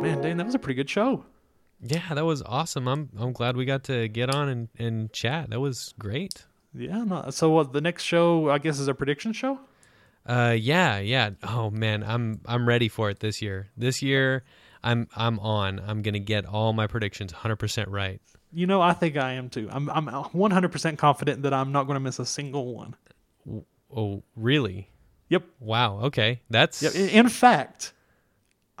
Man, Dane, that was a pretty good show. Yeah, that was awesome. I'm I'm glad we got to get on and, and chat. That was great. Yeah. No, so what? The next show, I guess, is a prediction show. Uh, yeah, yeah. Oh man, I'm I'm ready for it this year. This year, I'm I'm on. I'm gonna get all my predictions 100 percent right. You know, I think I am too. I'm I'm 100% confident that I'm not going to miss a single one. Oh, really? Yep. Wow. Okay, that's Yep. In fact,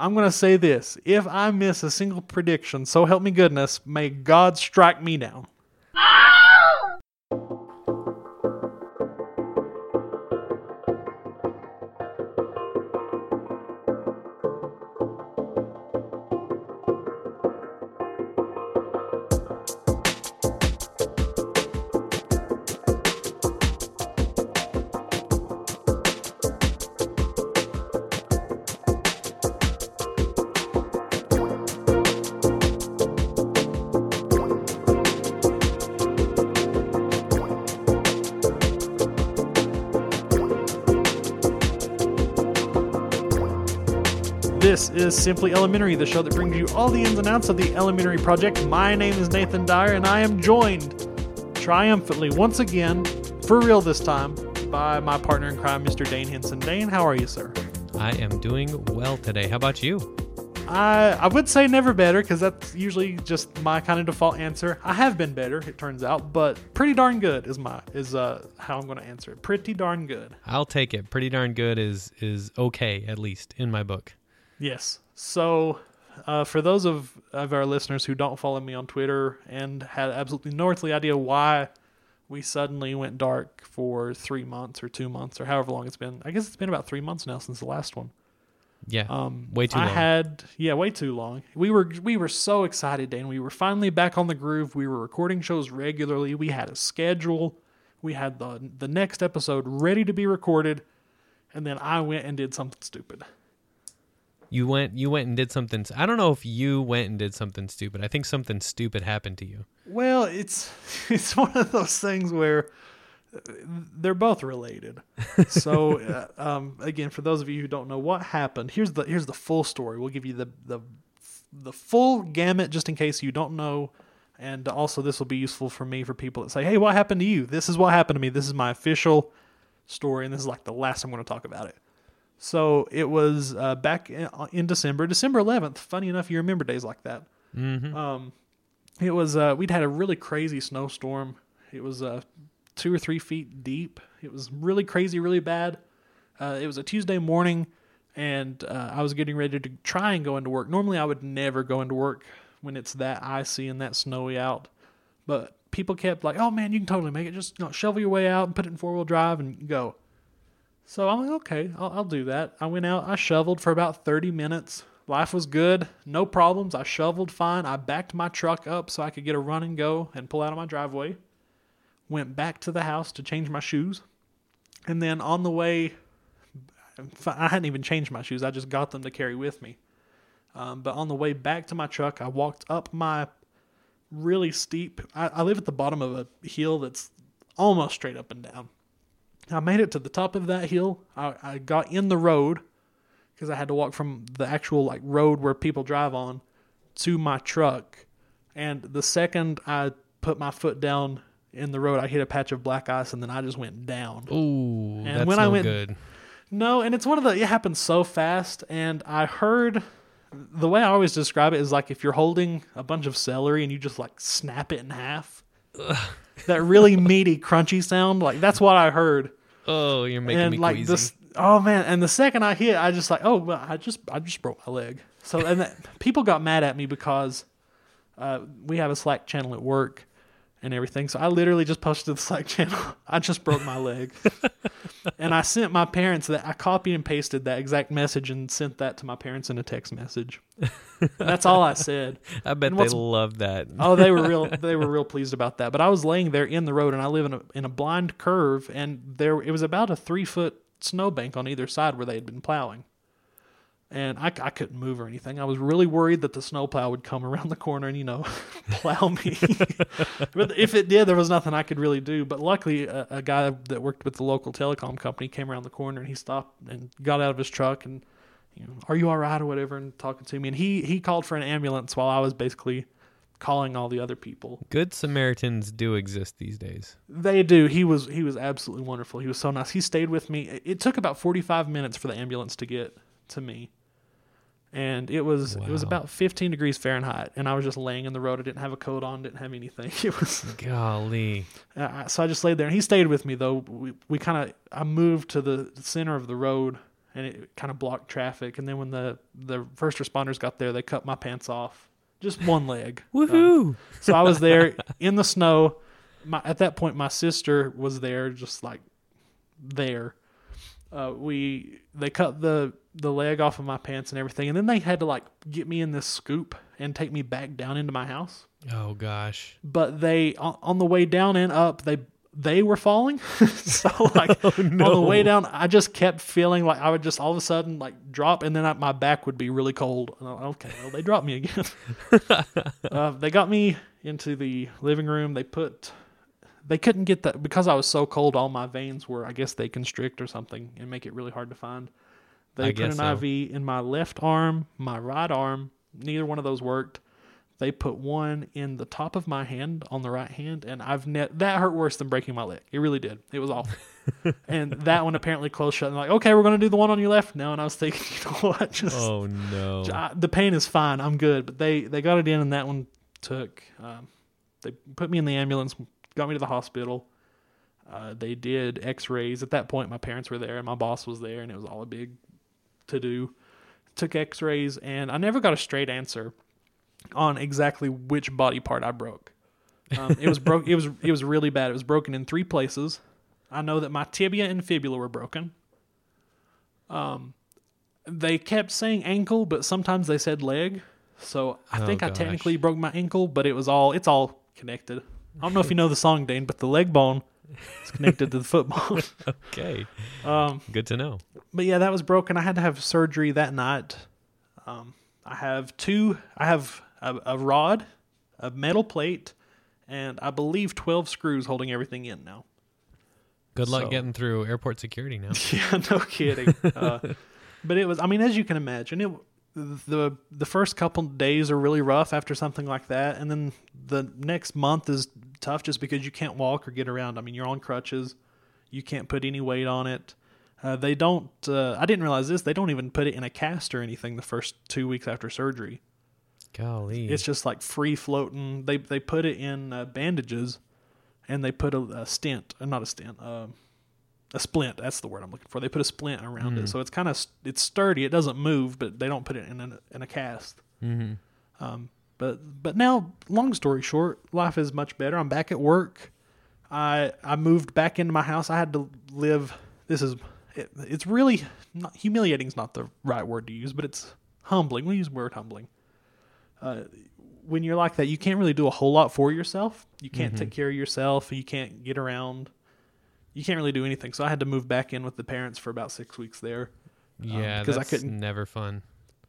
I'm going to say this: if I miss a single prediction, so help me goodness, may God strike me down. Is Simply Elementary, the show that brings you all the ins and outs of the Elementary Project. My name is Nathan Dyer, and I am joined triumphantly once again, for real this time, by my partner in crime, Mr. Dane Henson. Dane, how are you, sir? I am doing well today. How about you? I I would say never better because that's usually just my kind of default answer. I have been better, it turns out, but pretty darn good is my is uh how I'm going to answer it. Pretty darn good. I'll take it. Pretty darn good is is okay at least in my book. Yes. So, uh, for those of, of our listeners who don't follow me on Twitter and had absolutely no earthly idea why we suddenly went dark for three months or two months or however long it's been, I guess it's been about three months now since the last one. Yeah. Um, Way too I long. had yeah, way too long. We were we were so excited, Dan. We were finally back on the groove. We were recording shows regularly. We had a schedule. We had the the next episode ready to be recorded, and then I went and did something stupid. You went you went and did something. I don't know if you went and did something stupid. I think something stupid happened to you. Well, it's it's one of those things where uh, they're both related. So, uh, um, again, for those of you who don't know what happened, here's the here's the full story. We'll give you the the the full gamut just in case you don't know. And also, this will be useful for me for people that say, "Hey, what happened to you? This is what happened to me. This is my official story, and this is like the last I'm going to talk about it." So it was uh, back in, in December, December 11th. Funny enough, you remember days like that. Mm-hmm. Um, it was uh, we'd had a really crazy snowstorm. It was uh, two or three feet deep. It was really crazy, really bad. Uh, it was a Tuesday morning, and uh, I was getting ready to try and go into work. Normally, I would never go into work when it's that icy and that snowy out. But people kept like, "Oh man, you can totally make it. Just you know, shovel your way out and put it in four wheel drive and go." So I'm like, "Okay, I'll, I'll do that." I went out. I shoveled for about 30 minutes. Life was good, no problems. I shoveled fine. I backed my truck up so I could get a run and go and pull out of my driveway. Went back to the house to change my shoes. And then on the way, I hadn't even changed my shoes. I just got them to carry with me. Um, but on the way back to my truck, I walked up my really steep. I, I live at the bottom of a hill that's almost straight up and down. I made it to the top of that hill. I, I got in the road because I had to walk from the actual like road where people drive on to my truck. And the second I put my foot down in the road, I hit a patch of black ice, and then I just went down. Ooh, that's when I went- good. No, and it's one of the it happened so fast and I heard the way I always describe it is like if you're holding a bunch of celery and you just like snap it in half. That really meaty crunchy sound, like that's what I heard. Oh, you're making and me like queasy. this oh man, and the second I hit I just like, oh, well, I just I just broke my leg. So and that, people got mad at me because uh, we have a Slack channel at work and everything. So I literally just posted to the Slack channel. I just broke my leg. and I sent my parents that I copied and pasted that exact message and sent that to my parents in a text message. That's all I said. I bet and they what's- love that. Oh, they were real. They were real pleased about that. But I was laying there in the road, and I live in a in a blind curve, and there it was about a three foot snowbank on either side where they had been plowing. And I, I couldn't move or anything. I was really worried that the snowplow would come around the corner and you know plow me. but if it did, there was nothing I could really do. But luckily, a, a guy that worked with the local telecom company came around the corner and he stopped and got out of his truck and you know, "Are you all right?" or whatever, and talking to me. And he he called for an ambulance while I was basically calling all the other people. Good Samaritans do exist these days. They do. He was he was absolutely wonderful. He was so nice. He stayed with me. It- It took about forty five minutes for the ambulance to get to me, and it was it was about fifteen degrees Fahrenheit, and I was just laying in the road. I didn't have a coat on. Didn't have anything. It was Golly. uh, so I just laid there, and he stayed with me though. We we kind of I moved to the center of the road, and it kind of blocked traffic. And then when the the first responders got there, they cut my pants off, just one leg. Um, Woohoo. so I was there in the snow. My, at that point, my sister was there, just like there. Uh, we they cut the the leg off of my pants and everything, and then they had to like get me in this scoop and take me back down into my house. oh gosh. But they on, on the way down and up, they they were falling. so like oh on the way down, I just kept feeling like I would just all of a sudden like drop, and then I, my back would be really cold. And I'm, okay, well they dropped me again. uh, they got me into the living room. They put they couldn't get that because I was so cold. All my veins were, I guess, they constrict or something and make it really hard to find. They I put an so. IV in my left arm, my right arm. Neither one of those worked. They put one in the top of my hand on the right hand, and I've ne- that hurt worse than breaking my leg. It really did. It was awful. and that one apparently closed shut. And like, okay, we're gonna do the one on your left now. And I was thinking, you know what? Just Oh no. I, the pain is fine. I'm good. But they they got it in, and that one took. Um, they put me in the ambulance, got me to the hospital. Uh, they did X-rays. At that point, my parents were there, and my boss was there, and it was all a big to do. Took X-rays, and I never got a straight answer on exactly which body part I broke. Um, it was broke. It was it was really bad. It was broken in three places. I know that my tibia and fibula were broken. Um, they kept saying ankle, but sometimes they said leg. So I Oh, think I technically broke my ankle, but it was all it's all connected. I don't know if you know the song, Dane, but the leg bone is connected to the foot bone. Okay. Um, Good to know. but yeah, that was broken. I had to have surgery that night. Um, I have two. I have a, a rod, a metal plate, and I believe twelve screws holding everything in now. Good luck So- getting through airport security now. Yeah, no kidding. uh, but it was. I mean, as you can imagine, it the the first couple days are really rough after something like that, and then the next month is tough just because you can't walk or get around. I mean, you're on crutches. You can't put any weight on it. Uh, they don't. Uh, I didn't realize this. They don't even put it in a cast or anything the first two weeks after surgery. Golly. It's just like free floating. They they put it in uh, bandages, and they put a, a stent, uh, not a stent, uh, a splint. That's the word I'm looking for. They put a splint around Mhm. it, so it's kind of it's sturdy. It doesn't move, but they don't put it in a, in a cast. hmm Um, but but now, long story short, life is much better. I'm back at work. I I moved back into my house. I had to live. This is it, it's really not humiliating. Is not the right word to use, but it's humbling. We use the word humbling. Uh, when you're like that, you can't really do a whole lot for yourself. You can't Mhm. take care of yourself. You can't get around. You can't really do anything. So I had to move back in with the parents for about six weeks there. Yeah, because I couldn't- never fun.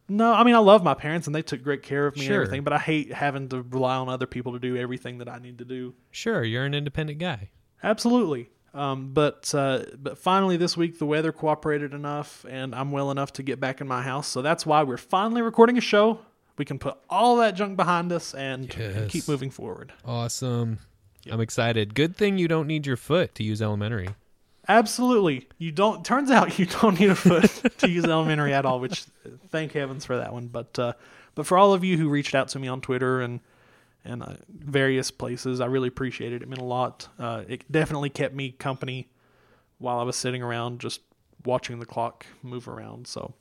No, I mean I love my parents and they took great care of me Sure. and everything, but I hate having to rely on other people to do everything that I need to do. Sure, you're an independent guy. Absolutely. Um, but uh, but finally this week the weather cooperated enough and I'm well enough to get back in my house. So that's why we're finally recording a show. We can put all that junk behind us and, and Yes. keep moving forward. Awesome. Yep. I'm excited. Good thing you don't need your foot to use elementary. Absolutely. You don't turns out you don't need a foot to use elementary at all, which thank heavens for that one. But uh, but for all of you who reached out to me on Twitter and and uh, various places, I really appreciate it. It meant a lot. Uh, it definitely kept me company while I was sitting around just watching the clock move around. So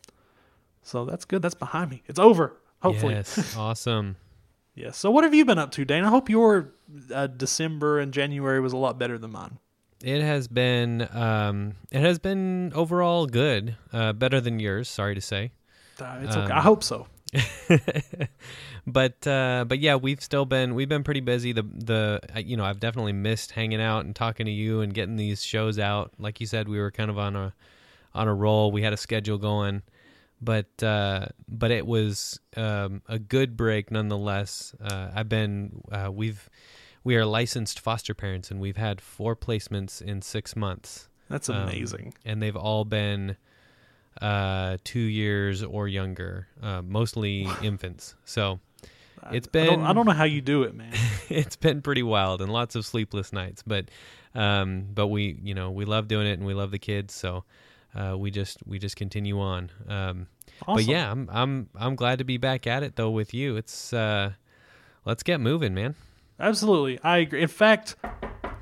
so that's good. That's behind me. It's over. Hopefully. Yes, awesome. Yes. So what have you been up to, Dane? I hope your uh, December and January was a lot better than mine. It has been um it has been overall good. Uh better than yours, sorry to say. Uh, it's okay. Um, I hope so. but uh but yeah, we've still been we've been pretty busy. The the you know, I've definitely missed hanging out and talking to you and getting these shows out. Like you said, we were kind of on a on a roll. We had a schedule going. But uh but it was um a good break nonetheless. Uh I've been uh we've we are licensed foster parents and we've had four placements in 6 months. That's Um, amazing. and they've all been uh, two years or younger, uh, mostly infants. So it's I don't, been I don't know how you do it, man. it's been pretty wild and lots of sleepless nights. But um, but we you know we love doing it and we love the kids, so uh, we just we just continue on. Um, But yeah, I'm I'm I'm glad to be back at it though with you. It's uh, let's get moving, man. Absolutely. I agree. In fact,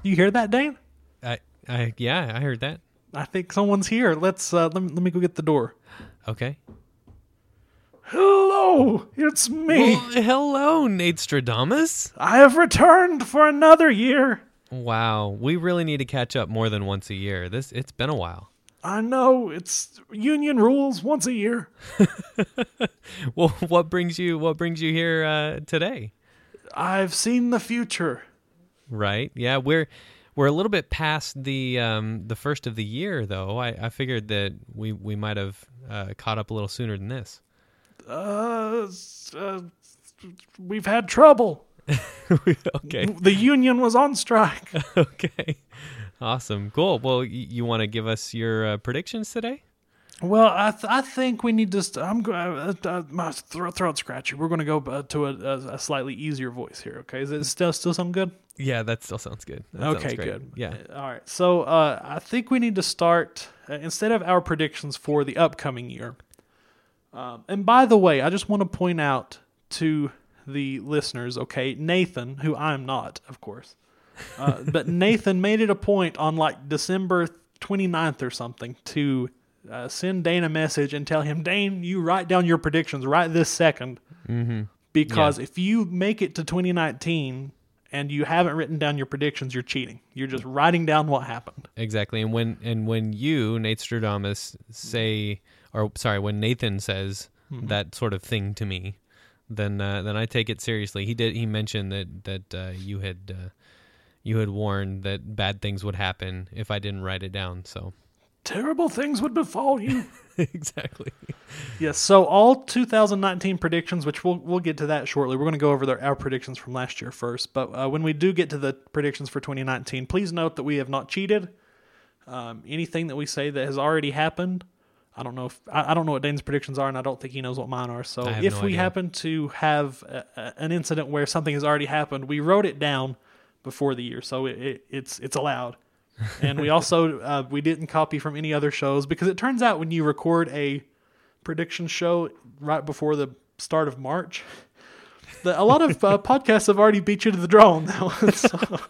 you hear that, Dane? I I yeah, I heard that. I think someone's here. Let's uh, let me, let me go get the door. Okay. Hello, it's me. Well, hello, Nate Stradamus. I have returned for another year. Wow, we really need to catch up more than once a year. This it's been a while. I know it's union rules once a year. Well, what brings you what brings you here uh, today? I've seen the future. Right? Yeah, we're we're a little bit past the um, the first of the year, though. I, I figured that we we might have uh, caught up a little sooner than this. Uh, uh, we've had trouble. okay, The union was on strike. okay, awesome, cool. Well, y- you want to give us your uh, predictions today? Well, I th- I think we need to. St- I'm go- uh, uh, my throat, throat scratchy. We're going to go uh, to a, a, a slightly easier voice here. Okay, is it still still sound good? Yeah, that still sounds good. That okay, great. good. Yeah. All right. So uh, I think we need to start uh, instead of our predictions for the upcoming year. Um, and by the way, I just want to point out to the listeners, okay, Nathan, who I'm not, of course, uh, but Nathan made it a point on like December 29th or something to uh, send Dane a message and tell him, Dane, you write down your predictions right this 2nd Mm-hmm. because if you make it to 2019 and you haven't written down your predictions, you're cheating. You're just writing down what happened. Exactly. And when and when you, Nate Stradamus, say or sorry, when Nathan says Mm-hmm. that sort of thing to me, then uh, then I take it seriously. He did he mentioned that that uh, you had uh, you had warned that bad things would happen if I didn't write it down. So Terrible things would befall you. exactly. yes. So all 2019 predictions, which we'll we'll get to that shortly. We're going to go over the, our predictions from last year first. But uh, when we do get to the predictions for 2019, please note that we have not cheated. Um, anything that we say that has already happened, I don't know if I, I don't know what Dane's predictions are, and I don't think he knows what mine are. So if no we idea. happen to have a, a, an incident where something has already happened, we wrote it down before the year, so it, it, it's it's allowed. and we also uh, we didn't copy from any other shows because it turns out when you record a prediction show right before the start of March, the, a lot of uh, podcasts have already beat you to the draw on that one. So,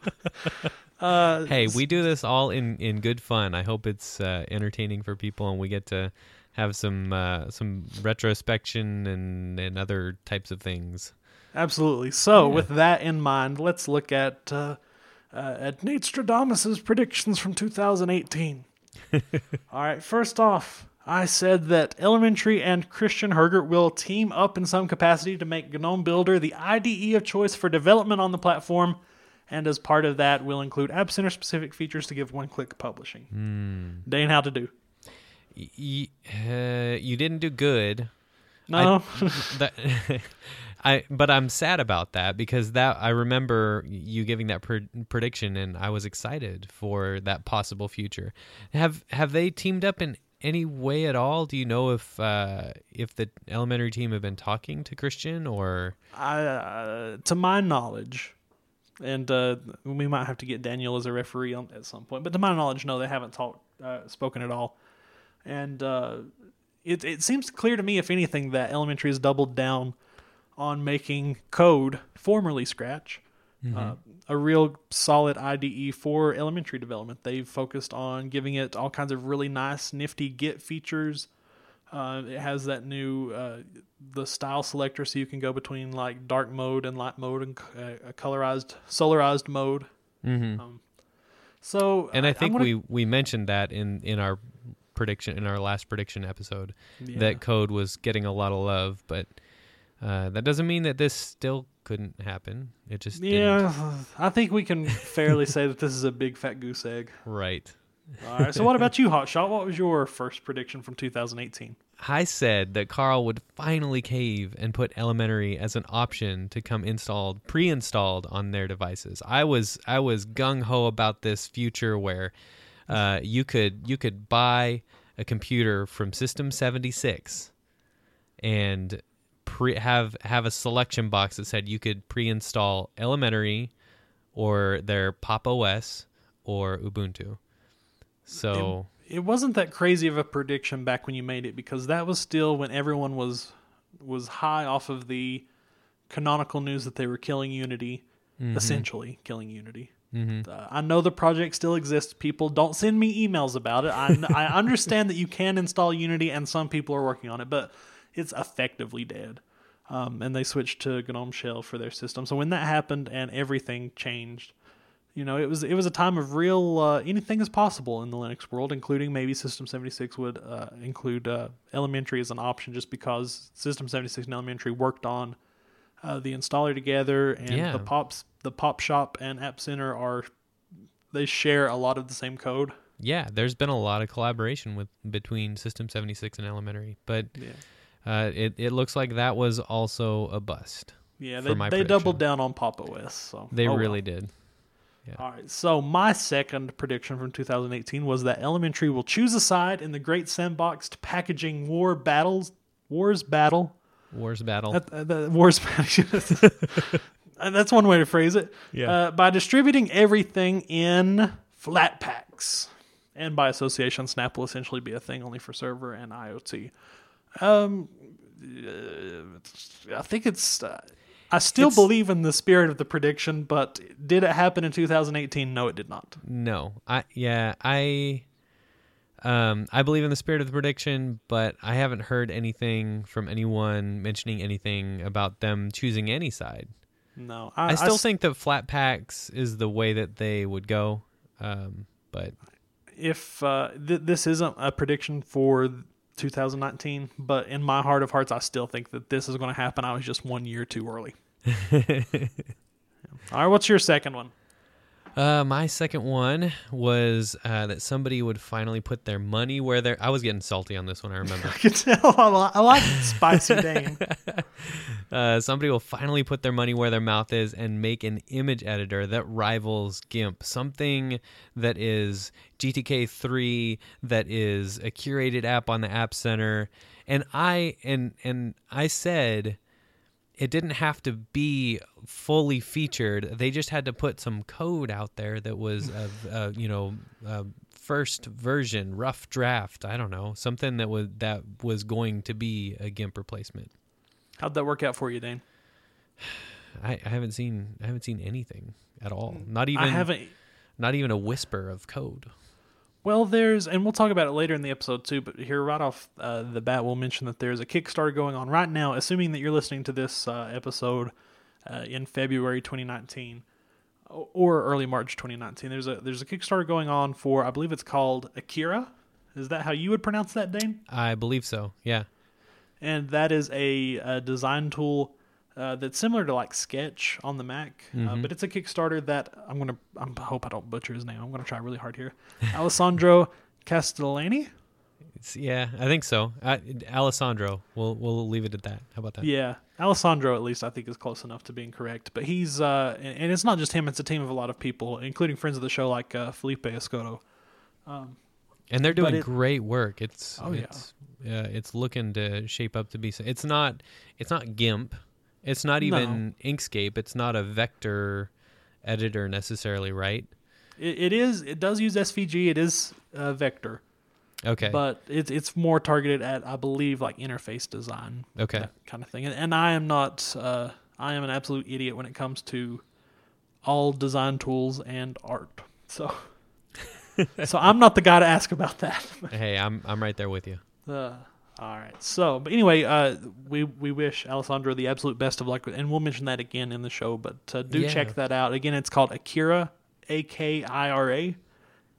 uh, Hey, we do this all in in good fun. I hope it's uh, entertaining for people, and we get to have some uh, some retrospection and and other types of things. Absolutely. So, with that in mind, let's look at uh, uh, at predictions from 2018. All right. First off, I said that Elementary and Christian Hergert will team up in some capacity to make GNOME Builder the IDE of choice for development on the platform, and as part of that, will include App Center specific features to give one-click publishing. Dane, how to do? Y- uh, you didn't do good. No. that I but I'm sad about that because that I remember you giving that pre- prediction and I was excited for that possible future. Have have they teamed up in any way at all? Do you know if uh, if the elementary team have been talking to Christian or I, uh, to my knowledge, and uh, we might have to get Daniel as a referee on, at some point. But to my knowledge, no, they haven't talked, uh, spoken at all. And uh, it it seems clear to me, if anything, that Elementary has doubled down on making code, formerly Scratch, uh, a real solid IDE for elementary development. They've focused on giving it all kinds of really nice, nifty Git features. Uh, it has that new uh, the style selector, so you can go between like dark mode and light mode and uh, a colorized, solarized mode. Mhm. Um, so, and I I'm think gonna- we we mentioned that in in our prediction in our last prediction episode yeah. that code was getting a lot of love, but uh, that doesn't mean that this still couldn't happen. It just didn't. yeah, I think we can fairly say that this is a big fat goose egg. right. All right. So, what about you, Hotshot? What was your first prediction from 2018? I said that Carl would finally cave and put Elementary as an option to come installed, pre-installed on their devices. I was I was gung ho about this future where uh, you could you could buy a computer from System 76 and pre- have have a selection box that said you could pre-install Elementary or their Pop OS or Ubuntu. So It wasn't that crazy of a prediction back when you made it because that was still when everyone was was high off of the canonical news that they were killing Unity, essentially killing Unity. Uh, I know the project still exists. People don't send me emails about it. I, I understand that you can install Unity, and some people are working on it, but it's effectively dead. Um, and they switched to GNOME Shell for their system. So when that happened and everything changed, you know, it was it was a time of real uh, anything is possible in the Linux world, including maybe System 76 would uh, include uh, Elementary as an option, just because System 76 and Elementary worked on uh, the installer together, and Yeah. the pops the Pop Shop and App Center are they share a lot of the same code. yeah, there's been a lot of collaboration with between System 76 and Elementary, but Yeah, uh, it it looks like that was also a bust. yeah, they they doubled down on Pop OS. So They oh well. really did. All right. So my second prediction from 2018 was that Elementary will choose a side in the Great Sandboxed Packaging War Battles Wars Battle. Wars battle. Uh, the Wars Battle. Uh, That's one way to phrase it. Yeah. Uh, by distributing everything in Flatpaks, and by association, Snap will essentially be a thing only for server and IoT. Um, I think it's. Uh, I still It's- believe in the spirit of the prediction, but did it happen in 2018? No, it did not. No, I yeah I um I believe in the spirit of the prediction, but I haven't heard anything from anyone mentioning anything about them choosing any side. No, I, still s- think that Flatpaks is the way that they would go. Um, but if uh, th- this isn't a prediction for 2019, but in my heart of hearts, I still think that this is going to happen. I was just one year too early. All right, what's your second one? Uh, my second one was uh, that somebody would finally put their money where their. I was getting salty on this one. I remember. I can tell I li- I like spicy Dane. uh, somebody will finally put their money where their mouth is and make an image editor that rivals GIMP, something that is GTK3, that is a curated app on the App Center. And I and and I said it didn't have to be fully featured. They just had to put some code out there that was a, a uh, you know a first version, rough draft. I don't know something that was that was going to be a GIMP replacement. How'd that work out for you, Dane? I, I haven't seen I haven't seen anything at all. Mm. Not even I haven't. not even a whisper of code. Well, there's, and we'll talk about it later in the episode too. But here, right off uh, the bat, we'll mention that there's a Kickstarter going on right now. Assuming that you're listening to this uh, episode uh, in February 2019 or early March 2019, there's a there's a Kickstarter going on for I believe it's called Akira. Is that how you would pronounce that, Dane? I believe so. Yeah. and that is a, a design tool uh, that's similar to like Sketch on the Mac, uh, but it's a Kickstarter that I'm gonna. I'm, I hope I don't butcher his name. I'm gonna try really hard here. Alessandro Castellani. It's, yeah, I think so. Uh, Alessandro. We'll we'll leave it at that. How about that? Yeah, Alessandro at least I think is close enough to being correct. But he's uh, and, and it's not just him; it's a team of a lot of people, including friends of the show like uh, Felipe Escoto. And they're doing it- great work. It's Oh, yeah. it's uh, it's looking to shape up to be. It's not it's not GIMP. It's not even Inkscape. It's not a vector editor necessarily, right? It, it is. It does use SVG. It is uh, vector, Okay. but it's it's more targeted at I believe like interface design. okay. that kind of thing. And, and I am not, uh, I am an absolute idiot when it comes to all design tools and art. So, so I'm not the guy to ask about that. Hey, I'm I'm right there with you. Uh, all right. So, but anyway, uh, we we wish Alessandro the absolute best of luck, and we'll mention that again in the show. But uh, do Yeah. check that out. Again, it's called Akira, A K I R A.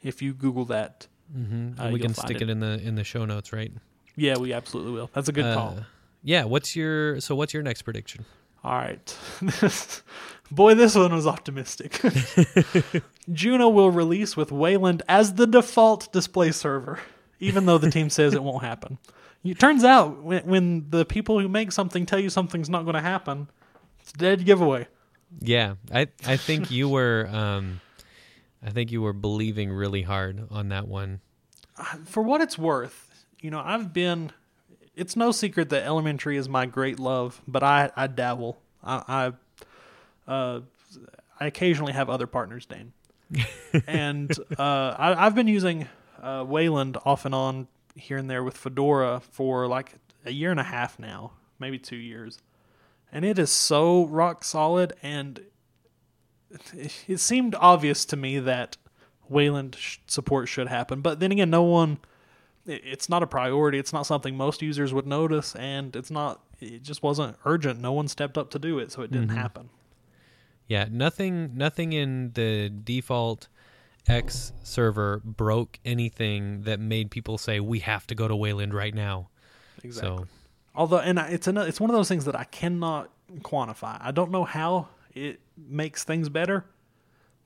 If you Google that, hmm Uh, we can stick it. it. in the in the show notes, right? yeah, we absolutely will. That's a good call. Uh, Yeah. What's your so what's your next prediction? All right. Boy, this one was optimistic. Juno will release with Wayland as the default display server, even though the team says it won't happen. It turns out when, when the people who make something tell you something's not going to happen, it's a dead giveaway. Yeah, I I think you were um, I think you were believing really hard on that one. For what it's worth, you know, I've been. It's no secret that elementary is my great love, but I I dabble. I I, uh, I occasionally have other partners, Dane, and uh, I, I've been using uh, Wayland off and on here and there with Fedora for like a year and a half now, maybe two years, and it is so rock solid. And it, it seemed obvious to me that Wayland sh- support should happen, but then again, no one. it- It's not a priority. It's not something most users would notice, and it's not. It just wasn't urgent. No one stepped up to do it, so it didn't happen. Yeah, nothing nothing in the default X server broke anything that made people say we have to go to Wayland right now. Exactly. So Although, and it's an, it's one of those things that I cannot quantify. I don't know how it makes things better,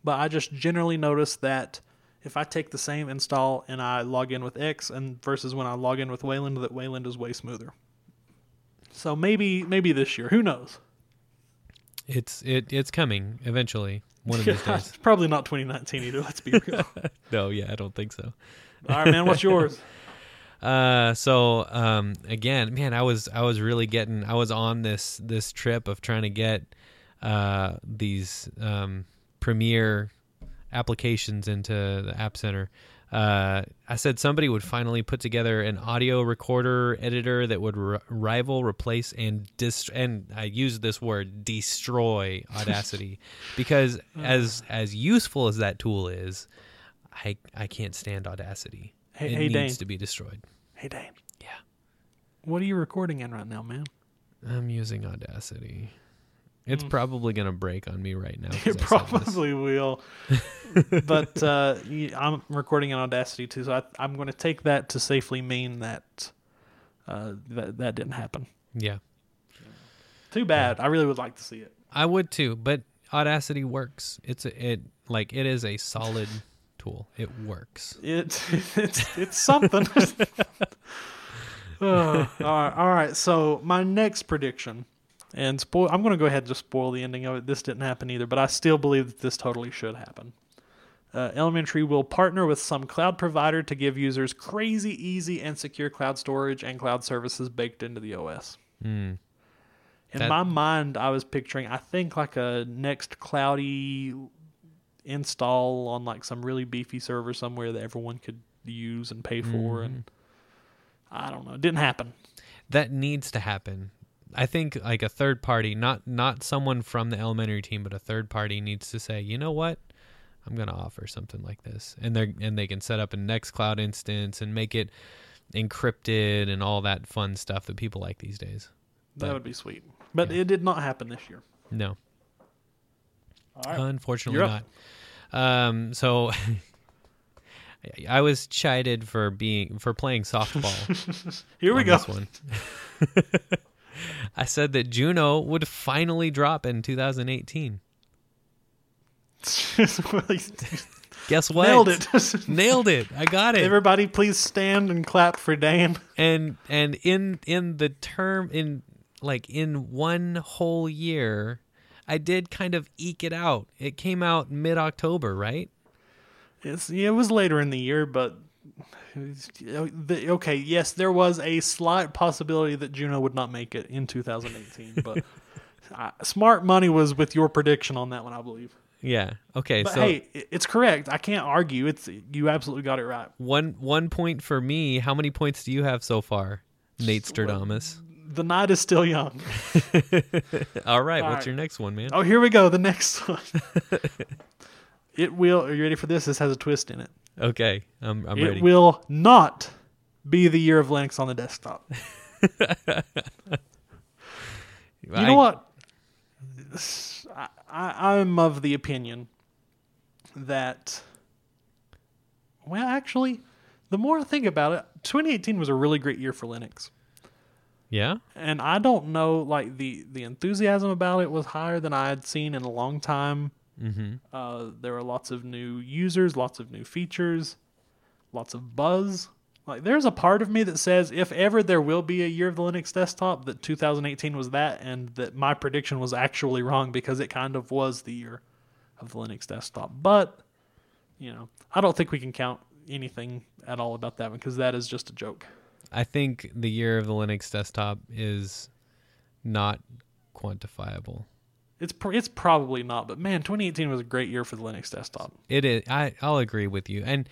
but I just generally notice that if I take the same install and I log in with X and versus when I log in with Wayland, that Wayland is way smoother. So maybe maybe this year, who knows? It's it it's coming eventually one of these days. it's probably not 2019 either. Let's be real. No, yeah, I don't think so. All right, man. What's yours? Uh, so um, again, man, I was I was really getting I was on this this trip of trying to get uh these um premier applications into the App Center. Uh, I said somebody would finally put together an audio recorder editor that would r- rival, replace, and dist- and I use this word destroy Audacity because as as useful as that tool is, I I can't stand Audacity. Hey- it hey, needs Dane. to be destroyed. Hey, Dane. Yeah. What are you recording in right now, man? I'm using Audacity. It's probably gonna break on me right now. It probably will. but uh, I'm recording in Audacity too, so I, I'm going to take that to safely mean that uh, that that didn't happen. Yeah, Too bad. I really would like to see it. I would too, but Audacity works. It's a, it like it is a solid tool. It works. It it's it's something. Uh, all right, all right. So my next prediction, and spoil. I'm going to go ahead and just spoil the ending of it. This didn't happen either, but I still believe that this totally should happen. Uh, Elementary will partner with some cloud provider to give users crazy, easy, and secure cloud storage and cloud services baked into the OS. Mm. In That- my mind, I was picturing, I think, like a next cloudy install on like some really beefy server somewhere that everyone could use and pay for. And I don't know, it didn't happen. That needs to happen. I think like a third party, not not someone from the elementary team, but a third party needs to say, you know what, I'm gonna offer something like this, and they are and they can set up a Nextcloud instance and make it encrypted and all that fun stuff that people like these days. That But- would be sweet. But yeah. it did not happen this year. No, All right. Unfortunately You're not. Um, so I was chided for being for playing softball. Here we on go. This one. I said that Juno would finally drop in 2018. Guess what? Nailed it. Nailed it. I got it. Everybody, please stand and clap for Dan. and and in in the term in like in one whole year, I did kind of eke it out. It came out mid October, right? It's, yeah, it was later in the year, but the, okay, yes, there was a slight possibility that Juno would not make it in 2018, but uh, smart money was with your prediction on that one, I believe. Yeah. Okay. But so hey, it's correct. I can't argue. It's you absolutely got it right. one one point for me. How many points do you have so far, Nate Stradamus? The night is still young. All right. All what's right. your next one, man? Oh, here we go. The next one. it will. Are you ready for this? This has a twist in it. Okay. I'm I'm it ready. will not be the year of Linux on the desktop. You I- know what? I, I, I'm of the opinion that, well, actually, the more I think about it, 2018 was a really great year for Linux. Yeah. And I don't know, like, the, the enthusiasm about it was higher than I had seen in a long time. Mm-hmm. Uh, there are lots of new users, lots of new features, lots of buzz. Like, there's a part of me that says if ever there will be a year of the Linux desktop, that 2018 was that, and that my prediction was actually wrong because it kind of was the year of the Linux desktop. But, you know, I don't think we can count anything at all about that one because that is just a joke. I think the year of the Linux desktop is not quantifiable. It's pr- it's probably not, but man, 2018 was a great year for the Linux desktop. It is. I I'll agree with you, and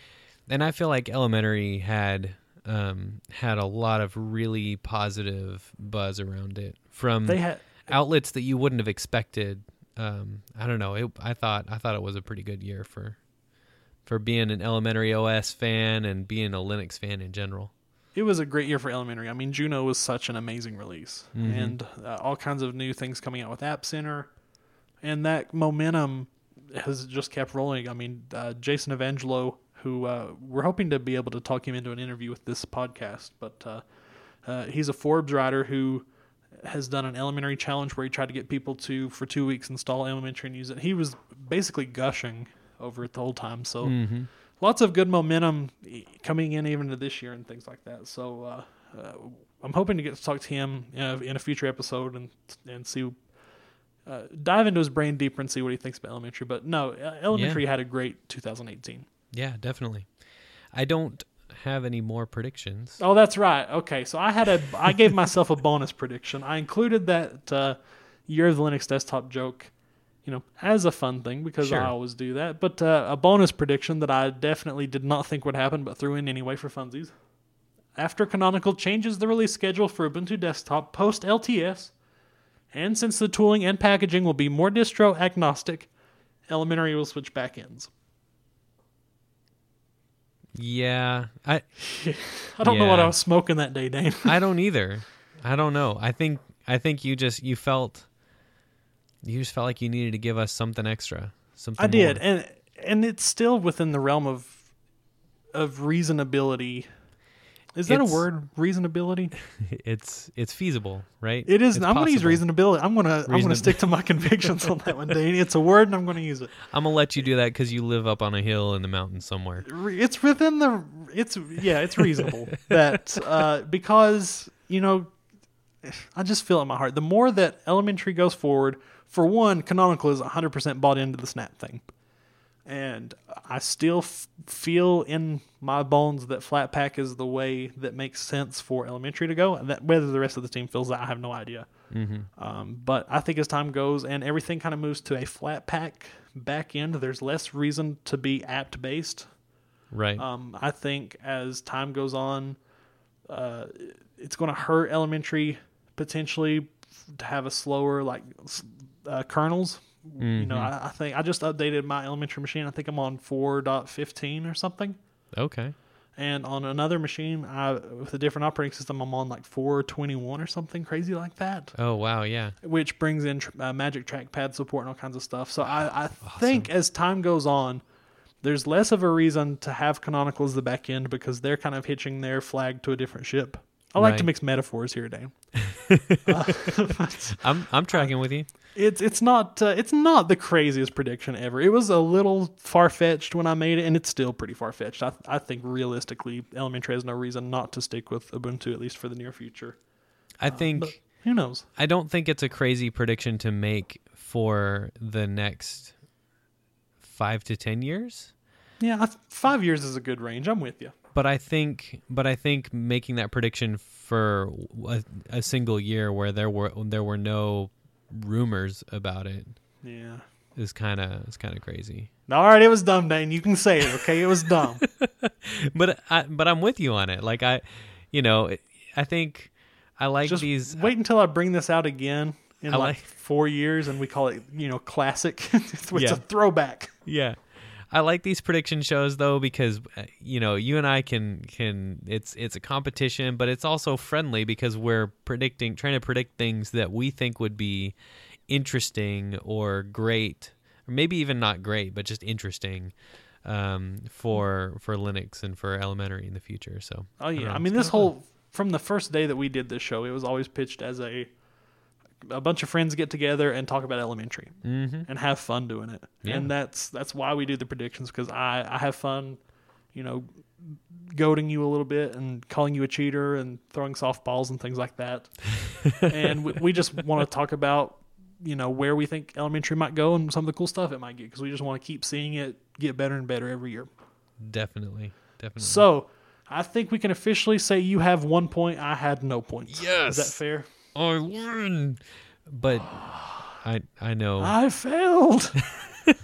and I feel like Elementary had um had a lot of really positive buzz around it from They had outlets that you wouldn't have expected. Um, I don't know. It, I thought I thought it was a pretty good year for for being an Elementary OS fan and being a Linux fan in general. it was a great year for Elementary. I mean, Juno was such an amazing release, Mhm. and uh, all kinds of new things coming out with App Center, and that momentum has just kept rolling. I mean, uh, Jason Evangelho, who uh, we're hoping to be able to talk him into an interview with this podcast, but uh, uh, he's a Forbes writer who has done an Elementary challenge where he tried to get people to for two weeks install Elementary and use it. He was basically gushing over it the whole time. So Mm-hmm. lots of good momentum coming in even to this year and things like that. So uh, uh, I'm hoping to get to talk to him in a, in a future episode and and see uh, dive into his brain deeper and see what he thinks about elementary. But no, elementary had a great 2018. Yeah, definitely. I don't have any more predictions. Oh, that's right. Okay, so I had a I gave myself a bonus prediction. I included that uh, year of the Linux desktop joke. You know, as a fun thing because Sure. I always do that. But uh, a bonus prediction that I definitely did not think would happen, but threw in anyway for funsies. After Canonical changes the release schedule for Ubuntu Desktop post LTS, and since the tooling and packaging will be more distro agnostic, Elementary will switch backends. Yeah, I I don't know what I was smoking that day, Dane. I don't either. I don't know. I think I think you just you felt you just felt like you needed to give us something extra. Something I did, more. and and it's still within the realm of of reasonability. Is that It's- a word? Reasonability? It's it's feasible, right? It is. It's I'm going to use reasonability. I'm going to I'm going to stick to my convictions on that one, Dane. It's a word, and I'm going to use it. I'm gonna let you do that because you live up on a hill in the mountains somewhere. It's within the. It's yeah. It's reasonable that uh, because you know, I just feel in my heart. The more that Elementary goes forward, for one, Canonical is 100% bought into the Snap thing. And I still f- feel in my bones that Flatpak is the way that makes sense for Elementary to go. And that whether the rest of the team feels that, I have no idea. hmm Um, but I think as time goes and everything kind of moves to a Flatpak back end, there's less reason to be apt based. Right. Um, I think as time goes on, uh, it's going to hurt elementary potentially to have a slower like uh, kernels. You know, Mhm. I, I think I just updated my elementary machine. I think I'm on 4.15 or something. okay. And on another machine, I, with a different operating system, I'm on like 421 or something crazy like that, Oh wow. Yeah. which brings in tr- uh, Magic Trackpad support and all kinds of stuff. So I, I think as time goes on, there's less of a reason to have Canonical as the back end because they're kind of hitching their flag to a different ship. I like to mix metaphors here, Dan. I'm I'm tracking with you. It's it's not uh, it's not the craziest prediction ever. It was a little far fetched when I made it, and it's still pretty far fetched. I I think realistically, Elementary has no reason not to stick with Ubuntu at least for the near future. I think Who knows? I don't think it's a crazy prediction to make for the next five to ten years. Yeah, I, five years is a good range. I'm with you. But I think, but I think making that prediction for a, a single year where there were there were no rumors about it Yeah. is kind of is kind of crazy. All right, it was dumb, Dane. You can say it. Okay, it was dumb. But I but I'm with you on it. Like I, you know, I think I like Just these. Uh, wait until I bring this out again in like, like- four years, and we call it, you know, classic. it's Yeah. a throwback. Yeah. I like these prediction shows though because uh, you know you and I can can it's it's a competition but it's also friendly because we're predicting trying to predict things that we think would be interesting or great or maybe even not great but just interesting um, for for Linux and for elementary in the future so Oh yeah, know, I mean this kinda fun. whole from the first day that we did this show, it was always pitched as a a bunch of friends get together and talk about elementary Mhm. and have fun doing it. Yeah. And that's that's why we do the predictions because I I have fun, you know, goading you a little bit and calling you a cheater and throwing softballs and things like that. and we, we just want to talk about you know where we think elementary might go and some of the cool stuff it might get because we just want to keep seeing it get better and better every year. definitely definitely So, I think we can officially say you have one point. I had no points. Yes. Is that fair? I won. But I I know. I failed.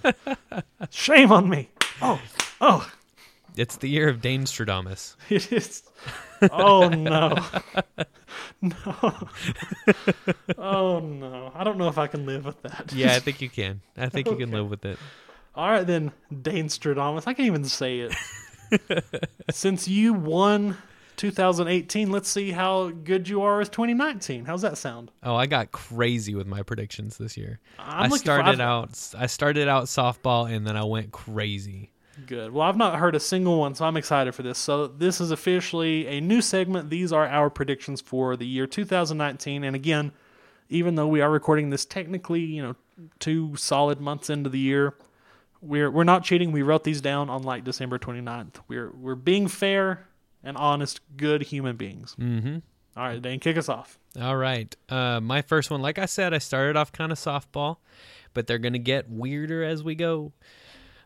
Shame on me. Oh, oh, It's the year of Danestradamus. it is. Oh no, no. Oh no. I don't know if I can live with that. Yeah, I think you can. I think you can live with it. All right then, Dane Stradamus. I can't even say it. Since you won 2018, let's see how good you are with 2019. How's that sound? Oh, I got crazy with my predictions this year. I'm I looking for- started out I started out softball and then I went crazy. Good. Well, I've not heard a single one, so I'm excited for this. So, this is officially a new segment. These are our predictions for the year 2019. And again, even though we are recording this technically, you know, two solid months into the year, we're we're not cheating. We wrote these down on like December 29th. We're we're being fair and honest, good human beings. Mhm. All right, Dane, kick us off. All right. Uh, my first one, like I said, I started off kind of softball, but they're gonna get weirder as we go.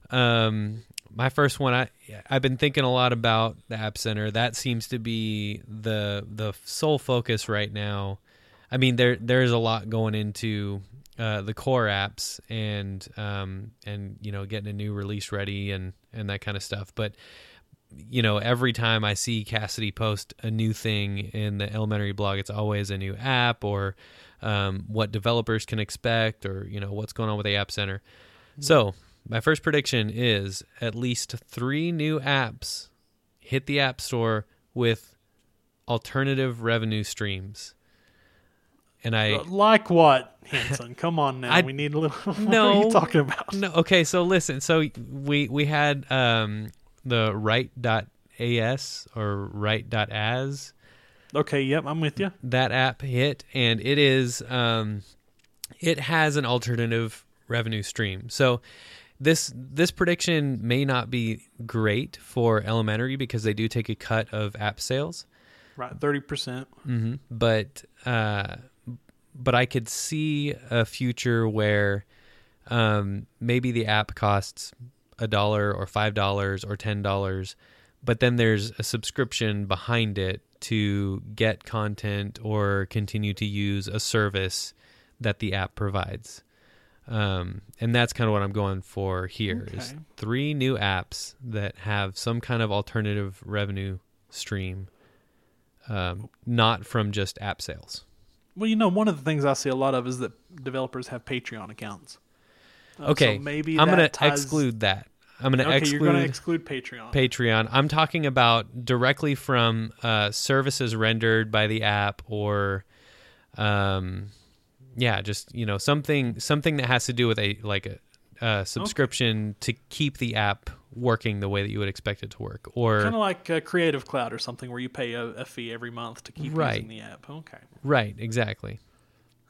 Um, my first one, I I've been thinking a lot about the App Center. That seems to be the the sole focus right now. I mean, there there's a lot going into uh, the core apps and um, and you know getting a new release ready and and that kind of stuff, but you know, every time I see Cassidy post a new thing in the elementary blog, it's always a new app or um, what developers can expect or, you know, what's going on with the App Center. So, my first prediction is at least three new apps hit the App Store with alternative revenue streams. And I. Like what, Hanson? Come on now. I- we need a little. what are No. you talking about? No, okay, so listen. So we we had um, the right.as or right.as Okay, yep, I'm with you. that app hit and it is um it has an alternative revenue stream so this this prediction may not be great for elementary because they do take a cut of app sales Right, 30%. hmm but uh but i could see a future where um maybe the app costs a dollar or five dollars or ten dollars but then there's a subscription behind it to get content or continue to use a service that the app provides um, and that's kind of what i'm going for here is Okay. three new apps that have some kind of alternative revenue stream um, not from just app sales Well, you know, one of the things I see a lot of is that developers have Patreon accounts. Uh, okay so maybe i'm going to exclude that i'm going to Okay, exclude you're going to exclude Patreon. Patreon. I'm talking about directly from uh, services rendered by the app, or, um, yeah, just you know something something that has to do with a like a, a subscription to keep the app working the way that you would expect it to work, or kind of like uh, Creative Cloud or something where you pay a, a fee every month to keep Right. using the app. Okay. right, exactly.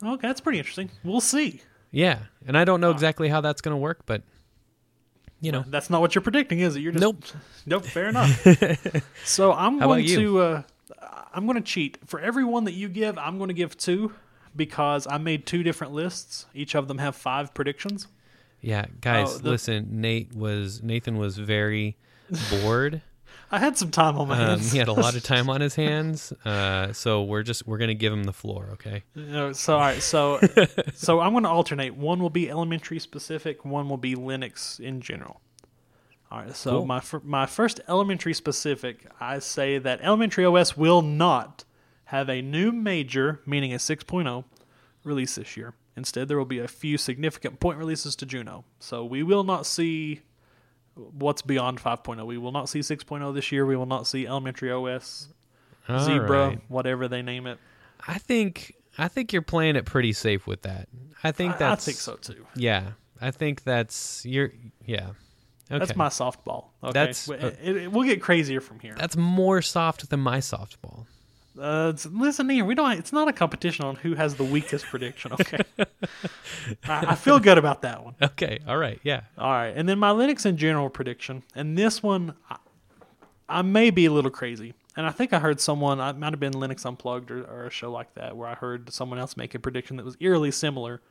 Okay, that's pretty interesting. We'll see. Yeah, and I don't know exactly how that's going to work, but you know, That's not what you're predicting, is it? You're just Nope. Nope. Fair enough. so I'm How going to uh, I'm going to cheat for every one that you give. I'm going to give two because I made two different lists. Each of them have five predictions. yeah, guys, Oh, the- listen. Nate was Nathan was very bored. I had some time on my Um, hands. he had a lot of time on his hands, uh, so we're just we're gonna give him the floor, okay? No, so all right, so so I'm going to alternate. One will be elementary specific. One will be Linux in general. All right. So Cool. my fir- my first elementary specific, I say that elementary OS will not have a new major, meaning a 6.0, release this year. Instead, there will be a few significant point releases to Juno. So we will not see what's beyond 5.0. We will not see 6.0 this year. We will not see elementary OS, All Zebra, right. whatever they name it. I think I think you're playing it pretty safe with that. I think I, I that's think so too. Yeah, I think that's you're yeah. Okay. That's my softball. Okay, That's- uh, it, it- we'll get crazier from here. That's more soft than my softball. Uh, listen here, we don't. It's not a competition on who has the weakest prediction. Okay, I, I feel good about that one. Okay, all right, yeah. All right, and then my Linux in general prediction, and this one, I, I may be a little crazy, and I think I heard someone. I might have been Linux Unplugged or, or a show like that where I heard someone else make a prediction that was eerily similar,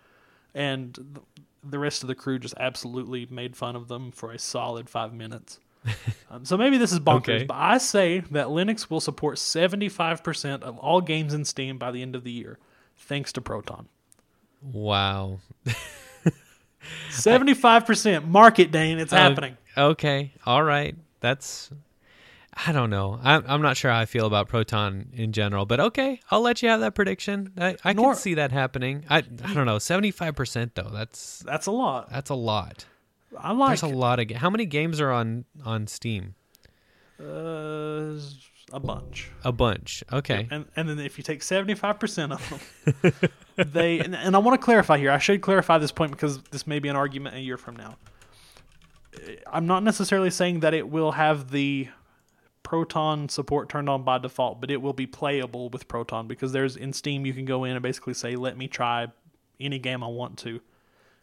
and the, the rest of the crew just absolutely made fun of them for a solid five minutes. Um, so maybe this is bonkers, Okay. but I say that Linux will support 75% of all games in Steam by the end of the year, thanks to Proton. Wow. 75%. Mark it, Dane. It's Uh, happening. Okay. All right. That's. I don't know. I'm I'm not sure how I feel about Proton in general, but okay, I'll let you have that prediction. I, I Nor- can see that happening. I I don't know. Seventy five percent though. That's That's a lot. that's a lot. I like There's a lot of. Ga- how many games are on on Steam? uh, a bunch. A bunch. Okay. And and then if you take 75% of them, they and, and I want to clarify here. I should clarify this point because this may be an argument a year from now. Uh, I'm not necessarily saying that it will have the Proton support turned on by default, but it will be playable with Proton because there's in Steam you can go in and basically say let me try any game I want to.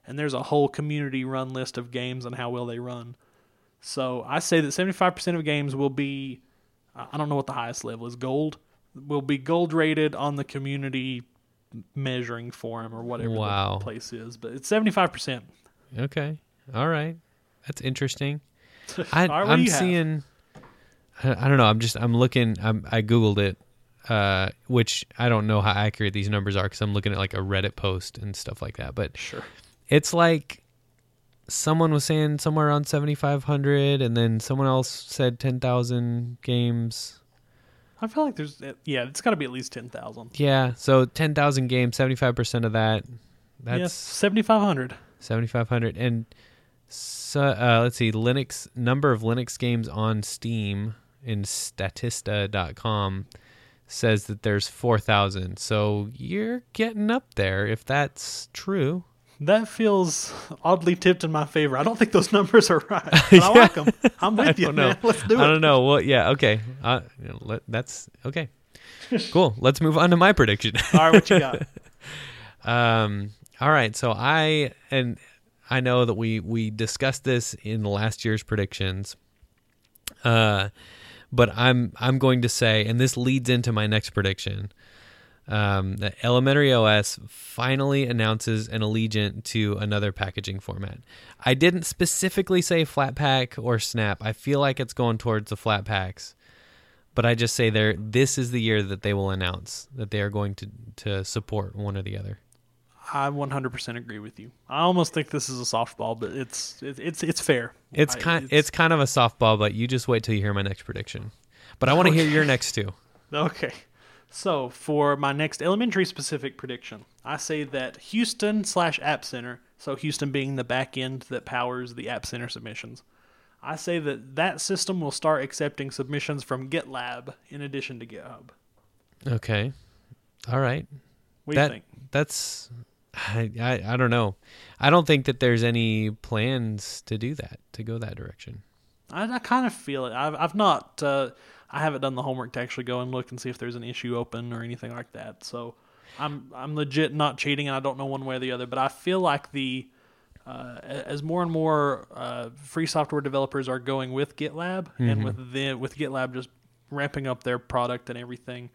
And there's a whole community run list of games and how well they run. So I say that 75% of games will be I don't know what the highest level is, gold will be gold rated on the community measuring forum or whatever Wow. the place is, but it's 75%. Okay. All right. That's interesting. I, right, I'm you have? seeing. I, I don't know. I'm just. I'm looking. I'm, I googled it, uh, which I don't know how accurate these numbers are because I'm looking at like a Reddit post and stuff like that. But Sure. It's like someone was saying somewhere around 7,500, and then someone else said 10,000 games. I feel like there's yeah, it's got to be at least 10,000. Yeah. So 10,000 games. 75 percent of that. That's Yes, 7500. 7500 and so, uh, let's see linux number of linux games on steam in statista.com says that there's 4000 so you're getting up there if that's true That feels oddly tipped in my favor. I don't think those numbers are right. But I like them. I'm with you, know. man. Let's do it. i don't know well yeah okay uh, let, that's okay cool let's move on to my prediction All right, what you got? Um, all right, so I and I know that we we discussed this in last year's predictions. Uh, but I'm I'm going to say, and this leads into my next prediction. Um, that Elementary OS finally announces an allegiant to another packaging format. I didn't specifically say Flatpak or snap. I feel like it's going towards the Flatpaks, but I just say there. This is the year that they will announce that they are going to to support one or the other. I 100% agree with you. I almost think this is a softball, but it's it, it's it's fair. It's I- kind it's kind of a softball, but you just wait till you hear my next prediction. But I want to hear your next two. Okay. So for my next elementary specific prediction, I say that Houston slash App Center, so Houston being the back end that powers the App Center submissions, I say that that system will start accepting submissions from GitLab in addition to GitHub. Okay. All right. What do that you think? that's I, I I don't know. I don't think that there's any plans to do that to go that direction. I, I kind of feel it. I've I've not uh, I haven't done the homework to actually go and look and see if there's an issue open or anything like that. So I'm I'm legit not cheating, and I don't know one way or the other. But I feel like the uh, as more and more uh, free software developers are going with GitLab, and with the with GitLab just ramping up their product and everything,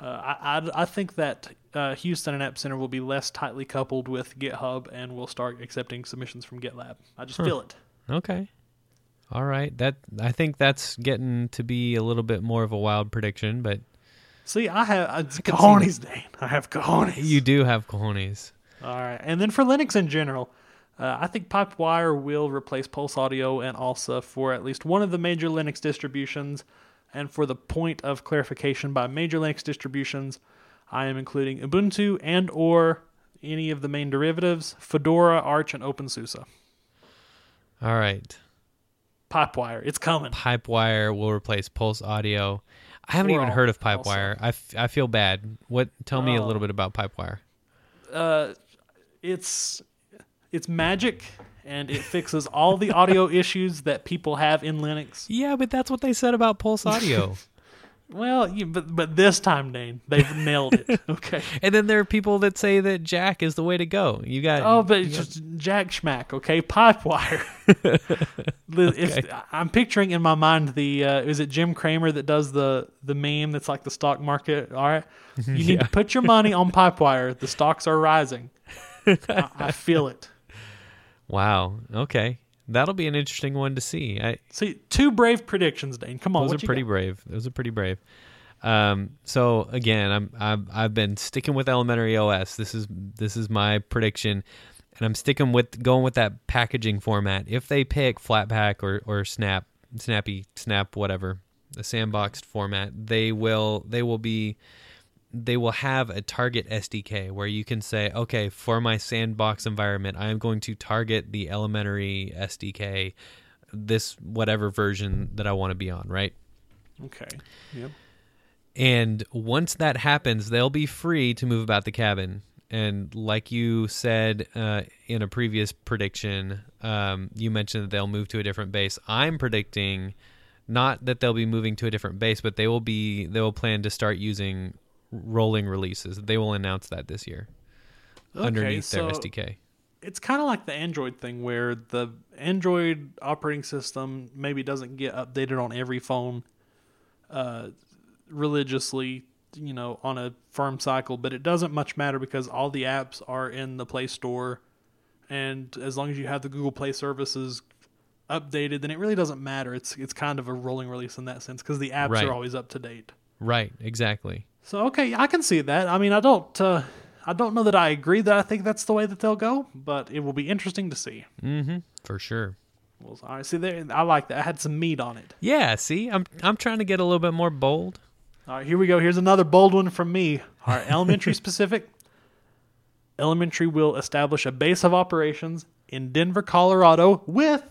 uh, I, I I think that uh, Houston and App Center will be less tightly coupled with GitHub, and will start accepting submissions from GitLab. I just feel it. Okay. All right. That I think that's getting to be a little bit more of a wild prediction, but See, I have uh, it's cojones, Dane. I have cojones. you do have cojones. All right, and then for Linux in general, uh, I think PipeWire will replace Pulse Audio and ALSA for at least one of the major Linux distributions. And for the point of clarification, by major Linux distributions, I am including Ubuntu and or any of the main derivatives, Fedora, Arch, and OpenSUSE. All right. PipeWire, it's coming. Pipewire will replace Pulse Audio. I haven't Or even heard of. Pipewire. I, f- I feel bad. What? Tell me a Oh. little bit about Pipewire. uh, it's it's magic, and it fixes all the audio issues that people have in Linux. Yeah, but that's what they said about Pulse Audio. Well, you, but but this time, Dane, they've nailed it. Okay. and then there are people that say that Jack is the way to go. You got Oh, but it's just Jack Schmack, okay? Pipewire. If, I'm picturing in my mind the uh, is it Jim Cramer that does the the meme that's like the stock market. All right, you need to put your money on Pipewire. The stocks are rising. I, I feel it. wow. Okay. That'll be an interesting one to see. I, See, two brave predictions, Dane. Come on, those are pretty got? brave. Those are pretty brave. Um, so again, I'm I've, I've been sticking with elementary OS. This is this is my prediction, and I'm sticking with going with that packaging format. If they pick Flatpak or or Snap, Snappy, Snap, whatever, the sandboxed format, they will they will be they will have a target SDK where you can say, okay, for my sandbox environment, I am going to target the elementary SDK, this whatever version that I want to be on, right? Okay. Yep. And once that happens, they'll be free to move about the cabin. And like you said uh, in a previous prediction, um, you mentioned that they'll move to a different base. I'm predicting not that they'll be moving to a different base, but they will be they will plan to start using rolling releases. They will announce that this year Okay, underneath so their SDK. it's kind of like the Android thing where the Android operating system maybe doesn't get updated on every phone uh, religiously, you know, on a firm cycle, but it doesn't much matter because all the apps are in the Play Store. And as long as you have the Google Play services updated, then it really doesn't matter. It's it's kind of a rolling release in that sense because the apps Right. are always up to date. Right, exactly. So okay, I can see that. I mean, I don't, uh, I don't know that I agree that I think that's the way that they'll go, but it will be interesting to see. Mm-hmm. For sure. Well, all right, see there, I like that. I had some meat on it. Yeah, see, I'm I'm trying to get a little bit more bold. All right, here we go. Here's another bold one from me. All right, elementary specific. Elementary will establish a base of operations in Denver, Colorado, with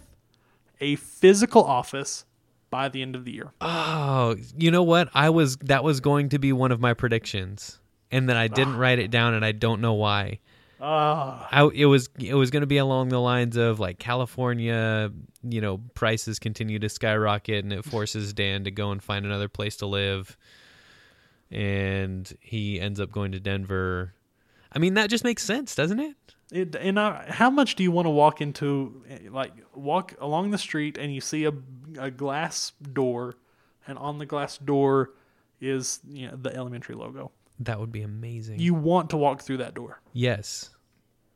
a physical office by the end of the year. Oh, you know what? I was that was going to be one of my predictions, and then I didn't write it down, and I don't know why. Ah, I, it was it was going to be along the lines of like California, you know, prices continue to skyrocket, and it forces Dan to go and find another place to live, and he ends up going to Denver. I mean, that just makes sense, doesn't it? It, and I, how much do you want to walk into, eh, like, walk along the street and you see a, a glass door, and on the glass door is you know, the elementary logo. That would be amazing. You want to walk through that door. yes,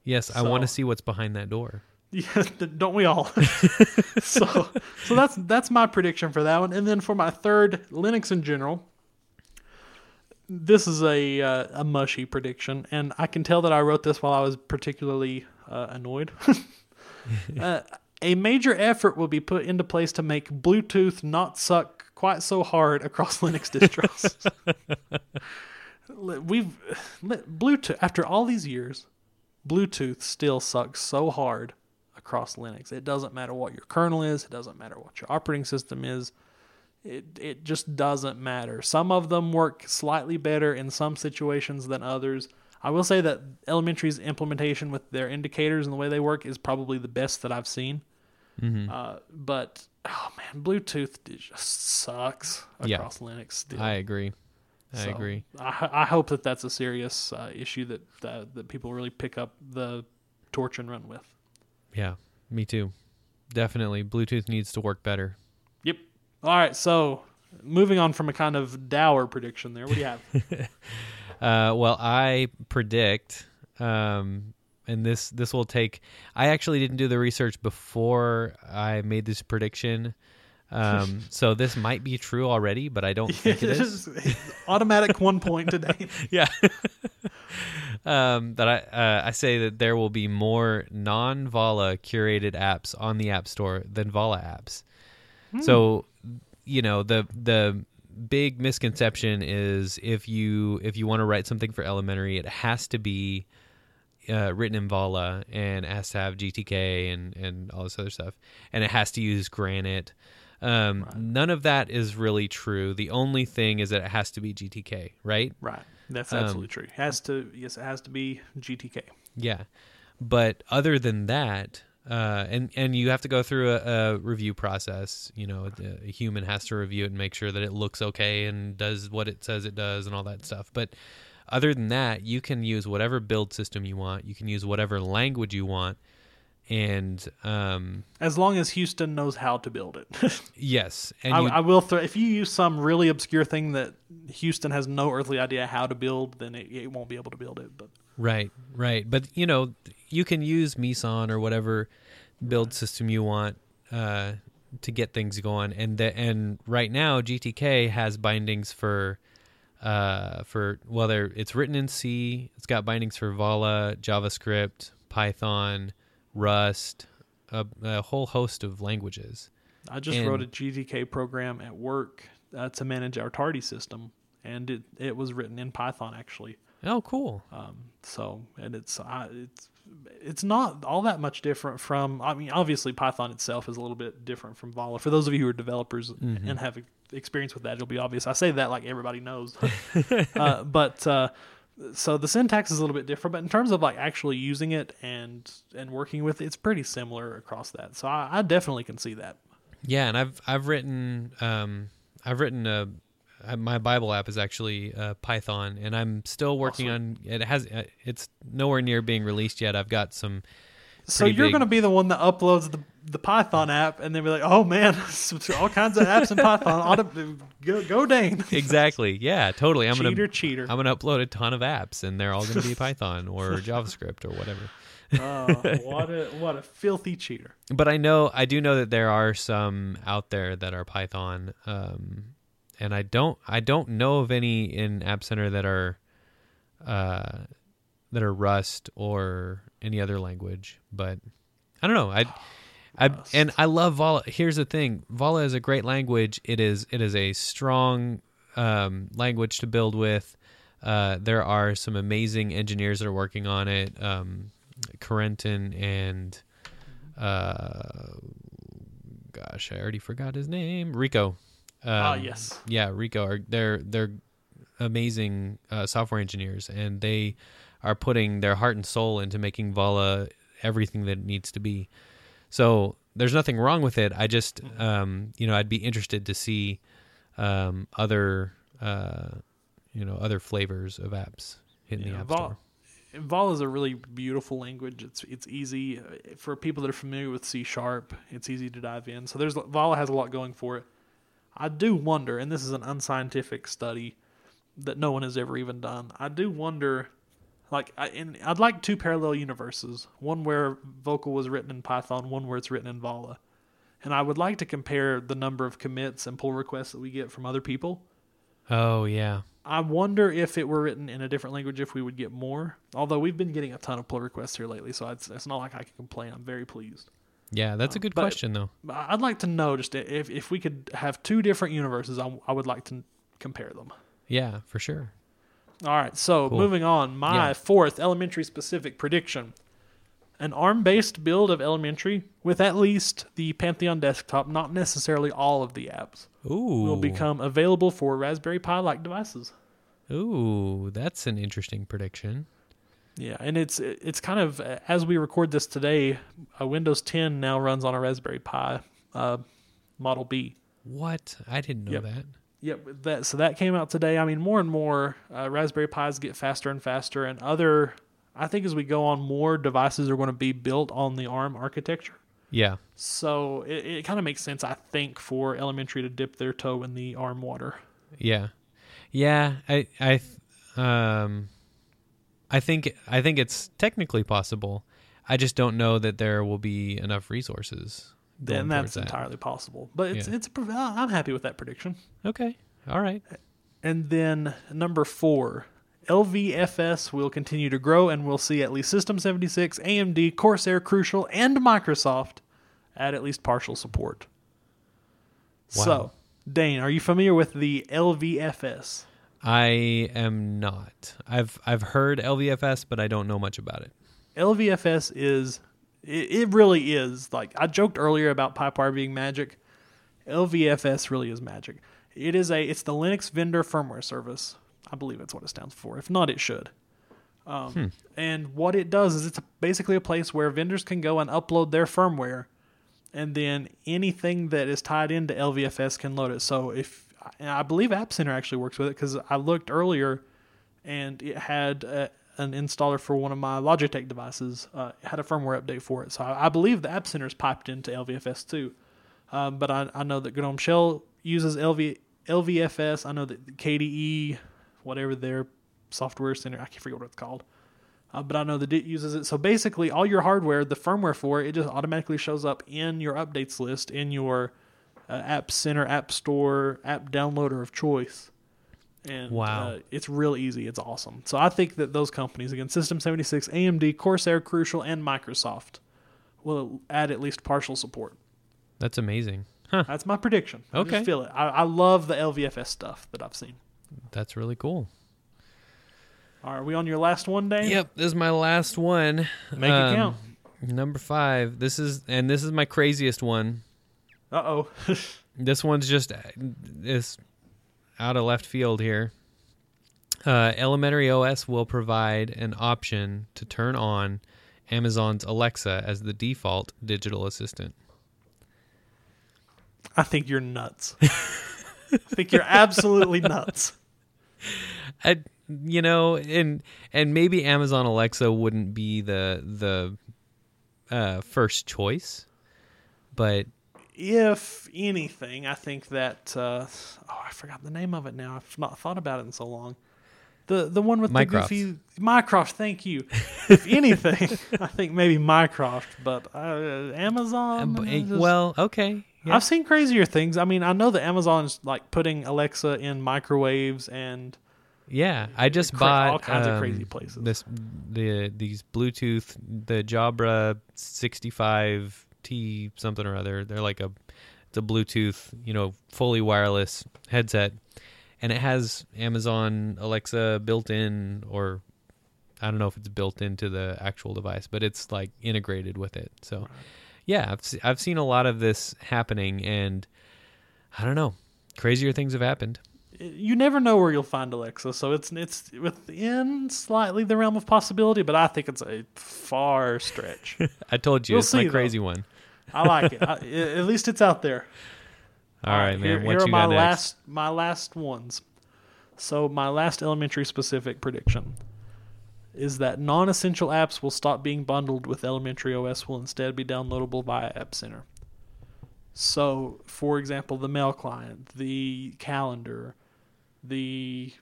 yes, I want to see what's behind that door. Yeah, don't we all? so, so that's that's my prediction for that one. And then for my third, Linux in general. This is a uh, a mushy prediction, and I can tell that I wrote this while I was particularly uh, annoyed. uh, a major effort will be put into place to make Bluetooth not suck quite so hard across Linux distros. We've Bluetooth after all these years, Bluetooth still sucks so hard across Linux. It doesn't matter what your kernel is, it doesn't matter what your operating system is. It it just doesn't matter. Some of them work slightly better in some situations than others. I will say that Elementary's implementation with their indicators and the way they work is probably the best that I've seen. Mm-hmm. Uh, but oh man, Bluetooth just sucks Yeah. across Linux. Still. I agree. I So, agree. I, I hope that that's a serious uh, issue that uh, that people really pick up the torch and run with. Yeah, me too. Definitely, Bluetooth needs to work better. Yep. All right. So moving on from a kind of dour prediction there. What do you have? Uh, well, I predict, um, and this this will take. I actually didn't do the research before I made this prediction, um, so this might be true already, but I don't think it is. Automatic one point today. yeah. um, that I uh, I say that there will be more non Vala curated apps on the App Store than Vala apps. So, you know the the big misconception is if you if you want to write something for elementary, it has to be uh, written in Vala and has to have GTK and and all this other stuff, and it has to use Granite. Um, None of that is really true. The only thing is that it has to be GTK, right? Right. That's Um, absolutely true. It has to. Yes, it has to be GTK. Yeah, but other than that, uh, and and you have to go through a, a review process. You know, a, a human has to review it and make sure that it looks okay and does what it says it does and all that stuff. But other than that, you can use whatever build system you want. You can use whatever language you want, and um, As long as Houston knows how to build it. yes, and I, you, I will throw. If you use some really obscure thing that Houston has no earthly idea how to build, then it, it won't be able to build it. But Right, right. But you know, you can use Meson or whatever build system you want uh, to get things going. And the, and right now GTK has bindings for uh, for well, there it's written in C. It's got bindings for Vala, JavaScript, Python, Rust, a, a whole host of languages. I just And- wrote a GTK program at work uh, to manage our tardy system, and it, it was written in Python actually. Oh, cool. Um, so and it's I it's it's not all that much different from. I mean, obviously Python itself is a little bit different from Vala. For those of you who are developers Mm-hmm. and have experience with that, it'll be obvious. I say that like everybody knows, uh, but uh, so the syntax is a little bit different. But in terms of like actually using it and and working with it, it's pretty similar across that. So I, I definitely can see that. Yeah, and I've I've written um I've written a my Bible app is actually uh, Python, and I'm still working on it. Has uh, it's nowhere near being released yet. I've got some. So you're big- going to be the one that uploads the the Python app, and then be like, "Oh man, all kinds of apps in Python. Ought to, go, go Dane, Exactly. Yeah. Totally. I'm cheater, gonna cheater." I'm gonna upload a ton of apps, and they're all gonna be Python or JavaScript or whatever. oh, what a what a filthy cheater! But I know I do know that there are some out there that are Python, um, and I don't I don't know of any in App Center that are uh, that are Rust or any other language. But I don't know. I I Rust. and I love Vala. Here's the thing: Vala is a great language. It is it is a strong um, language to build with. Uh, there are some amazing engineers that are working on it. Um, Corentin and uh, gosh, I already forgot his name. Rico. Um, Ah, yes. Yeah, Rico. Are they're they're amazing uh, software engineers, and they are putting their heart and soul into making Vala everything that it needs to be. So there's nothing wrong with it. I just, um, you know, I'd be interested to see um, other, uh, you know, other flavors of apps hitting the Yeah, app Val- store. Val is a really beautiful language. It's it's easy uh, for people that are familiar with C sharp. It's easy to dive in. So there's Vala has a lot going for it. I do wonder, and this is an unscientific study that no one has ever even done. I do wonder, like, I, and I'd like two parallel universes: one where Vocal was written in Python, one where it's written in Vala. And I would like to compare the number of commits and pull requests that we get from other people. Oh yeah, I wonder if it were written in a different language, if we would get more. Although we've been getting a ton of pull requests here lately, so it's, it's not like I can complain. I'm very pleased. Yeah. That's a uh, good but- question though. I'd like to know just if if we could have two different universes, I, I would like to compare them. Yeah, for sure. All right, so Cool. moving on. My Yeah. fourth elementary specific prediction: an ARM-based build of elementary with at least the Pantheon desktop, not necessarily all of the apps, Ooh, will become available for Raspberry Pi-like devices. Ooh, that's an interesting prediction. Yeah, and it's it's kind of as we record this today, uh, Windows 10 now runs on a Raspberry Pi uh, Model B. What? I didn't know Yep. that. Yep, that so that came out today. I mean, more and more uh, Raspberry Pis get faster and faster, and other. I think as we go on, more devices are going to be built on the ARM architecture. Yeah. So it, it kind of makes sense, I think, for elementary to dip their toe in the ARM water. Yeah, yeah. I I th- um, I think I think it's technically possible. I just don't know that there will be enough resources. Then that's that. entirely possible. But it's Yeah. it's a I'm happy with that prediction. okay. All right. And then number four, LVFS will continue to grow, and we'll see at least System 76, AMD, Corsair, Crucial, and Microsoft add at least partial support. Wow. So, Dane, are you familiar with the LVFS? I am not. I've I've heard LVFS, but I don't know much about it. LVFS is it, it really is like I joked earlier about Pipewire being magic. LVFS really is magic. It is a it's the Linux vendor firmware service. I believe that's what it stands for. If not, it should. Um, And what it does is it's basically a place where vendors can go and upload their firmware, and then anything that is tied into LVFS can load it. So if and I believe App Center actually works with it because I looked earlier, and it had a, an installer for one of my Logitech devices. Uh, it had a firmware update for it, so I, I believe the App Center is piped into LVFS too. Um, but I, I know that GNOME Shell uses LV, LVFS. I know that KDE, whatever their software center, I can't forget what it's called, uh, but I know that it uses it. So basically, all your hardware, the firmware for it, it just automatically shows up in your updates list in your uh, App Center, App Store, app downloader of choice. And Wow. uh, it's real easy. It's awesome. So I think that those companies, again, System 76, AMD, Corsair, Crucial, and Microsoft, will add at least partial support. That's amazing. Huh. That's my prediction. I Okay. feel it. I, I love the LVFS stuff that I've seen. That's really cool. All right, are we on your last one, Dane? Yep, this is my last one. Make Um, it count. Number five. This is and this is my craziest one. Uh oh. This one's just is out of left field here. Uh, Elementary OS will provide an option to turn on Amazon's Alexa as the default digital assistant. I think you're nuts. I think you're absolutely nuts. I, you know, and and maybe Amazon Alexa wouldn't be the the uh, first choice, but If anything, I think that uh, oh, I forgot the name of it now. I've not thought about it in so long. The the one with the Mycroft. goofy Mycroft. Thank you. if anything, I think maybe Mycroft, but uh, Amazon. just- well, okay. Yeah. I've seen crazier things. I mean, I know that Amazon's like putting Alexa in microwaves and Yeah, I just Cra- bought all kinds of um, crazy places. This the these Bluetooth the Jabra 65T something or other. They're like a it's a Bluetooth, you know, fully wireless headset, and it has Amazon Alexa built in, or I don't know if it's built into the actual device, but it's like integrated with it. So, yeah, I've I've seen a lot of this happening, and I don't know, crazier things have happened. Uh, you never know where you'll find Alexa, so it's it's within slightly the realm of possibility, but I think it's a far stretch. I told you We'll it's my see, though. crazy one. I like it. I, at least it's out there. All right, man. Here, what here are my last my last ones. So my last elementary specific prediction is that non-essential apps will stop being bundled with elementary OS will instead be downloadable via App Center. So, for example, the mail client, the calendar, the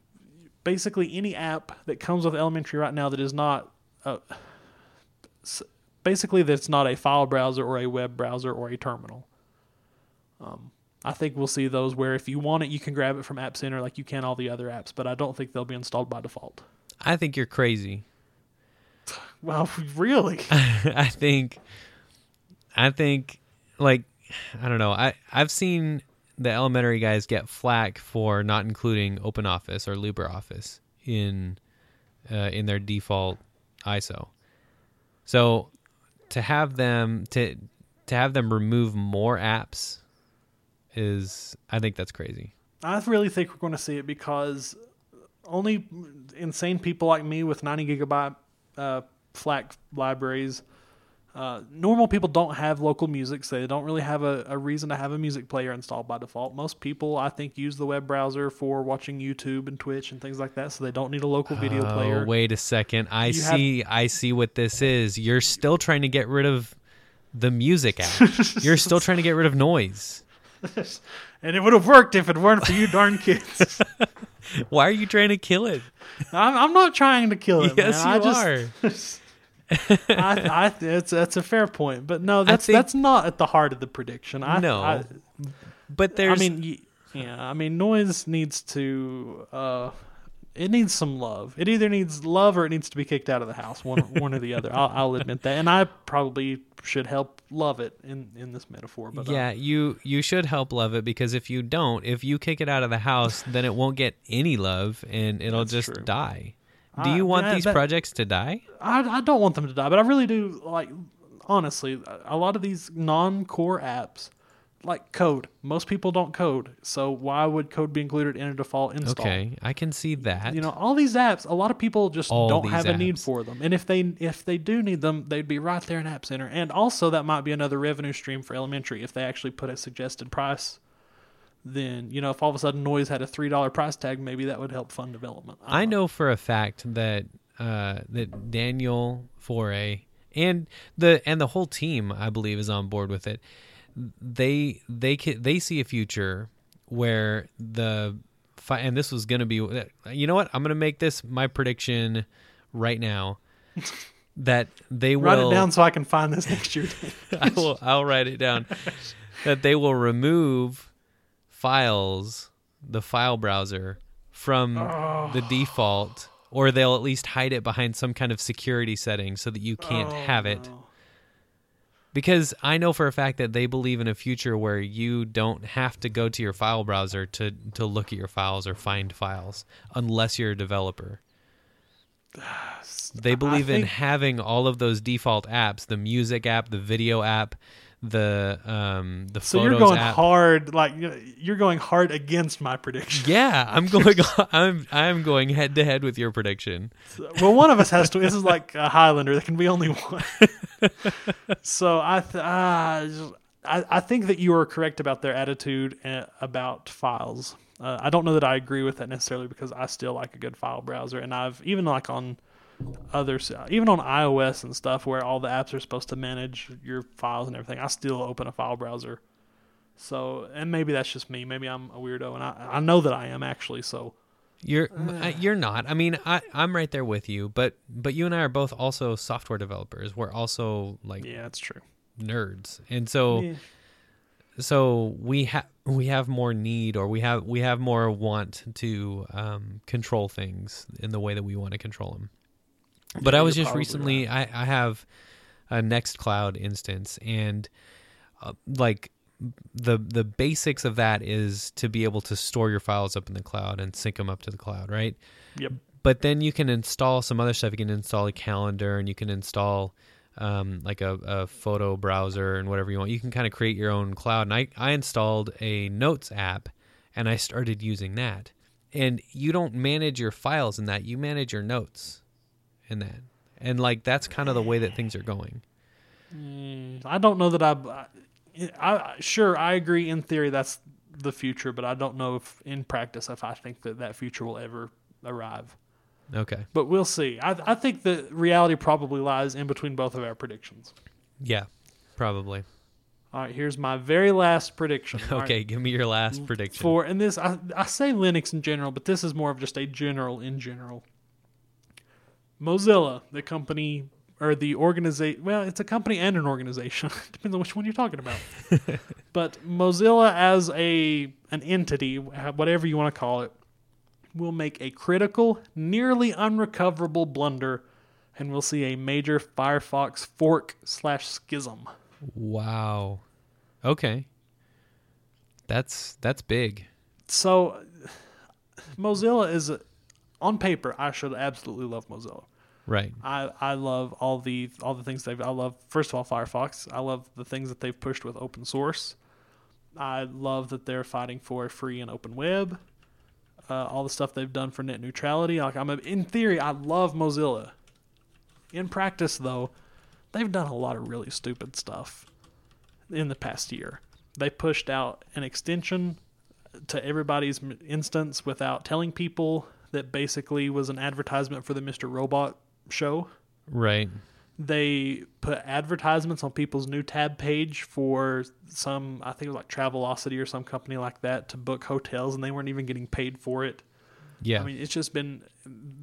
basically any app that comes with elementary right now that is not uh, basically that's not a file browser or a web browser or a terminal. Um, I think we'll see those where if you want it, you can grab it from App Center like you can all the other apps, but I don't think they'll be installed by default. I think you're crazy. Well, really? I think, I think, like, I don't know. I I've seen the elementary guys get flack for not including OpenOffice or LibreOffice in uh, in their default ISO. So to have them to to have them remove more apps is I think that's crazy. I really think we're going to see it because only insane people like me with 90 gigabyte uh, FLAC libraries. Uh, normal people don't have local music, so they don't really have a, a reason to have a music player installed by default. Most people, I think, use the web browser for watching YouTube and Twitch and things like that, so they don't need a local video Oh, player. wait a second. I You have- see I see what this is. You're still trying to get rid of the music app. You're still trying to get rid of noise. and it would have worked if it weren't for you darn kids. Why are you trying to kill it? I'm, I'm not trying to kill it. yes, man. you I just, are. I, I, it's that's a fair point, but no, that's think- that's not at the heart of the prediction. I, No, I, But there's I mean, yeah, I mean, noise needs to, uh, it needs some love. It either needs love or it needs to be kicked out of the house. One, one or the other. I'll, I'll admit that, and I probably should help love it in in this metaphor. But uh, yeah, you you should help love it because if you don't, if you kick it out of the house, then it won't get any love and it'll just true. die. Do I- you want that- these that- projects to die? I, I don't want them to die, but I really do like. Honestly, a lot of these non-core apps, like code, most people don't code, so why would code be included in a default install? Okay, I can see that. You know, all these apps, a lot of people just All don't have a need for them. And if they if they do need them, they'd be right there in App Center. And also that might be another revenue stream for elementary if they actually put a suggested price. Then, you know, if all of a sudden noise had a three dollar price tag, maybe that would help fund development. I don't know for a fact that uh, that Daniel Foré and the and the whole team, I believe, is on board with it. They they ca- they see a future where the fi- and this was going to be you know what I'm going to make this my prediction right now. that they Write will it down so I can find this next year. I will I'll write it down that they will remove files the file browser from Oh. the default or they'll at least hide it behind some kind of security setting so that you can't Oh, have it no. because I know for a fact that they believe in a future where you don't have to go to your file browser to to look at your files or find files unless you're a developer. They believe in having all of those default apps, the music app, the video app, the um the So you're going app. hard, like you're going hard against my prediction. Yeah, I'm going I'm I'm going head to head with your prediction. well, one of us has to. This is like a Highlander. There can be only one. so I, th- uh, I, I think that you are correct about their attitude uh, about files. Uh, I don't know that I agree with that necessarily because I still like a good file browser, and I've even like on others, even on iOS and stuff, where all the apps are supposed to manage your files and everything. I still open a file browser. So, and maybe that's just me. Maybe I'm a weirdo, and I, I know that I am actually. So, You're uh, you're not. I mean, I I'm right there with you, but but you and I are both also software developers. We're also like yeah, it's true. nerds. And so Yeah. so we have we have more need or we have we have more want to um, control things in the way that we want to control them. But I was just recently I I have a Nextcloud instance and uh, like the the basics of that is to be able to store your files up in the cloud and sync them up to the cloud, right? Yep. But then you can install some other stuff. You can install a calendar and you can install um, like a, a photo browser and whatever you want. You can kind of create your own cloud. And I, I installed a notes app and I started using that. And you don't manage your files in that, you manage your notes in that. And like that's kind of the way that things are going. Mm, I don't know that I, I, I. Sure, I agree in theory that's the future, but I don't know if in practice if I think that that future will ever arrive. Okay. But we'll see. I, I think the reality probably lies in between both of our predictions. Yeah, probably. All right, here's my very last prediction. All right, Okay, give me your last prediction. For and this I, I say Linux in general, but this is more of just a general in general. Mozilla, the company or the organization, well, it's a company and an organization. Depends on which one you're talking about. but Mozilla as a an entity, whatever you want to call it, will make a critical, nearly unrecoverable blunder, and we'll see a major Firefox fork slash schism. Wow. Okay. That's that's big. So Mozilla is on paper I should absolutely love Mozilla. Right. I, I love all the all the things they've I love first of all Firefox. I love the things that they've pushed with open source. I love that they're fighting for a free and open web. Uh, all the stuff they've done for net neutrality. Like I'm a, in theory I love Mozilla. In practice though, they've done a lot of really stupid stuff in the past year. They pushed out an extension to everybody's instance without telling people that basically was an advertisement for the Mr. Robot show. Right. They put advertisements on people's new tab page for some, I think it was like Travelocity or some company like that to book hotels, and they weren't even getting paid for it. Yeah. I mean, it's just been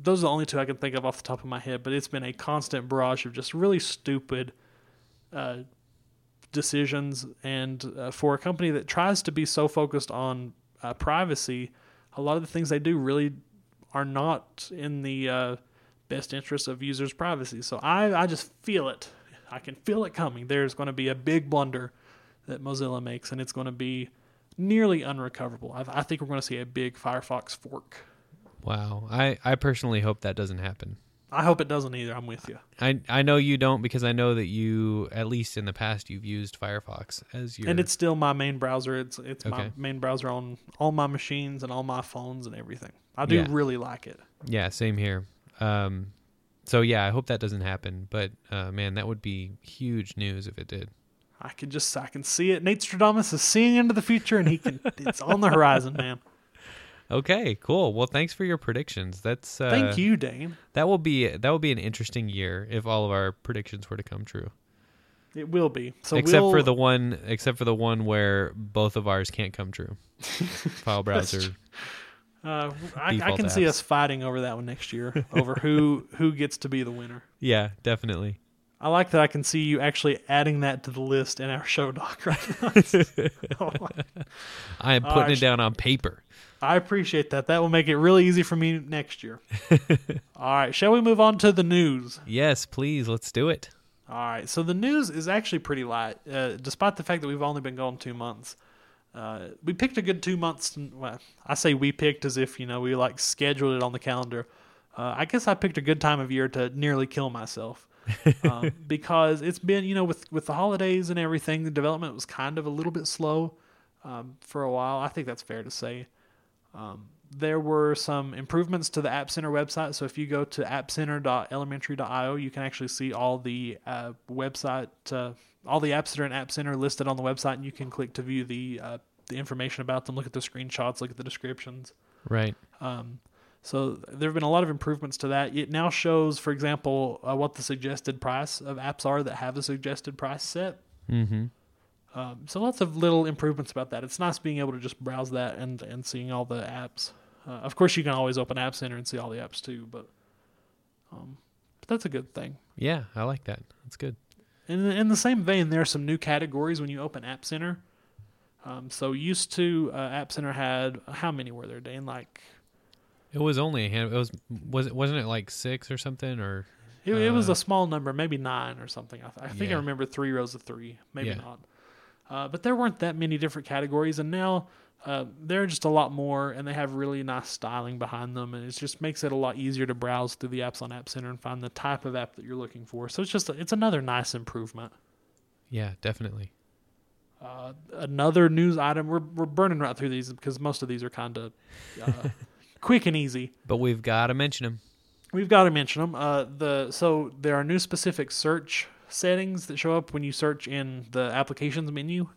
those are the only two I can think of off the top of my head, but it's been a constant barrage of just really stupid uh, decisions. And uh, for a company that tries to be so focused on uh, privacy, a lot of the things they do really are not in the uh, best interest of users' privacy. So I, I just feel it. I can feel it coming. There's going to be a big blunder that Mozilla makes, and it's going to be nearly unrecoverable. I, I think we're going to see a big Firefox fork. wow. I I personally hope that doesn't happen. I hope it doesn't either. I'm with you. I I know you don't because I know that you at least in the past you've used Firefox as your And it's still my main browser. It's it's my main browser on all my machines and all my phones and everything. I do Yeah. really like it. Yeah, same here. Um so yeah, I hope that doesn't happen, but uh man, that would be huge news if it did. I can just I can see it. Nate Stradamus is seeing into the future, and he can. it's on the horizon, man. Okay, cool. Well, thanks for your predictions. That's uh, Thank you, Dane. That will be that will be an interesting year if all of our predictions were to come true. It will be. So except we'll, for the one except for the one where both of ours can't come true. File browser. Uh, I, I can see us fighting over that one next year over who who gets to be the winner. Yeah, definitely. I like that I can see you actually adding that to the list in our show doc right now. I am putting right. it down on paper. I appreciate that. That will make it really easy for me next year. All right, shall we move on to the news? Yes, please. Let's do it. All right, so the news is actually pretty light, uh, despite the fact that we've only been gone two months. Uh, we picked a good two months. Well, I say we picked as if you know we like scheduled it on the calendar. Uh, I guess I picked a good time of year to nearly kill myself um, because it's been you know with with the holidays and everything, the development was kind of a little bit slow um, for a while. I think that's fair to say. Um, there were some improvements to the App Center website. So if you go to appcenter.elementary.io, you can actually see all the uh, website, uh, all the apps that are in App Center listed on the website, and you can click to view the uh, the information about them. Look at the screenshots, look at the descriptions. Right. Um, so there have been a lot of improvements to that. It now shows, for example, uh, what the suggested price of apps are that have a suggested price set. Mm-hmm. Um, so lots of little improvements about that. It's nice being able to just browse that and and seeing all the apps. Uh, of course, you can always open App Center and see all the apps too, but um, but that's a good thing. Yeah, I like that. That's good. In the, in the same vein, there are some new categories when you open App Center. Um, so used to uh, App Center had how many were there, Dane? Like It was only a hand. It was was it wasn't it like six or something or it, it was Uh, a small number, maybe nine or something. I, th- I think I remember three rows of three, maybe Yeah. not. Uh, but there weren't that many different categories, and now uh, there are just a lot more, and they have really nice styling behind them, and it just makes it a lot easier to browse through the apps on App Center and find the type of app that you're looking for. So it's just it's another nice improvement. yeah, definitely. Uh, another news item. We're we're burning right through these because most of these are kind of uh, quick and easy. But we've got to mention them. We've got to mention them. Uh, the so there are new specific search settings that show up when you search in the applications menu.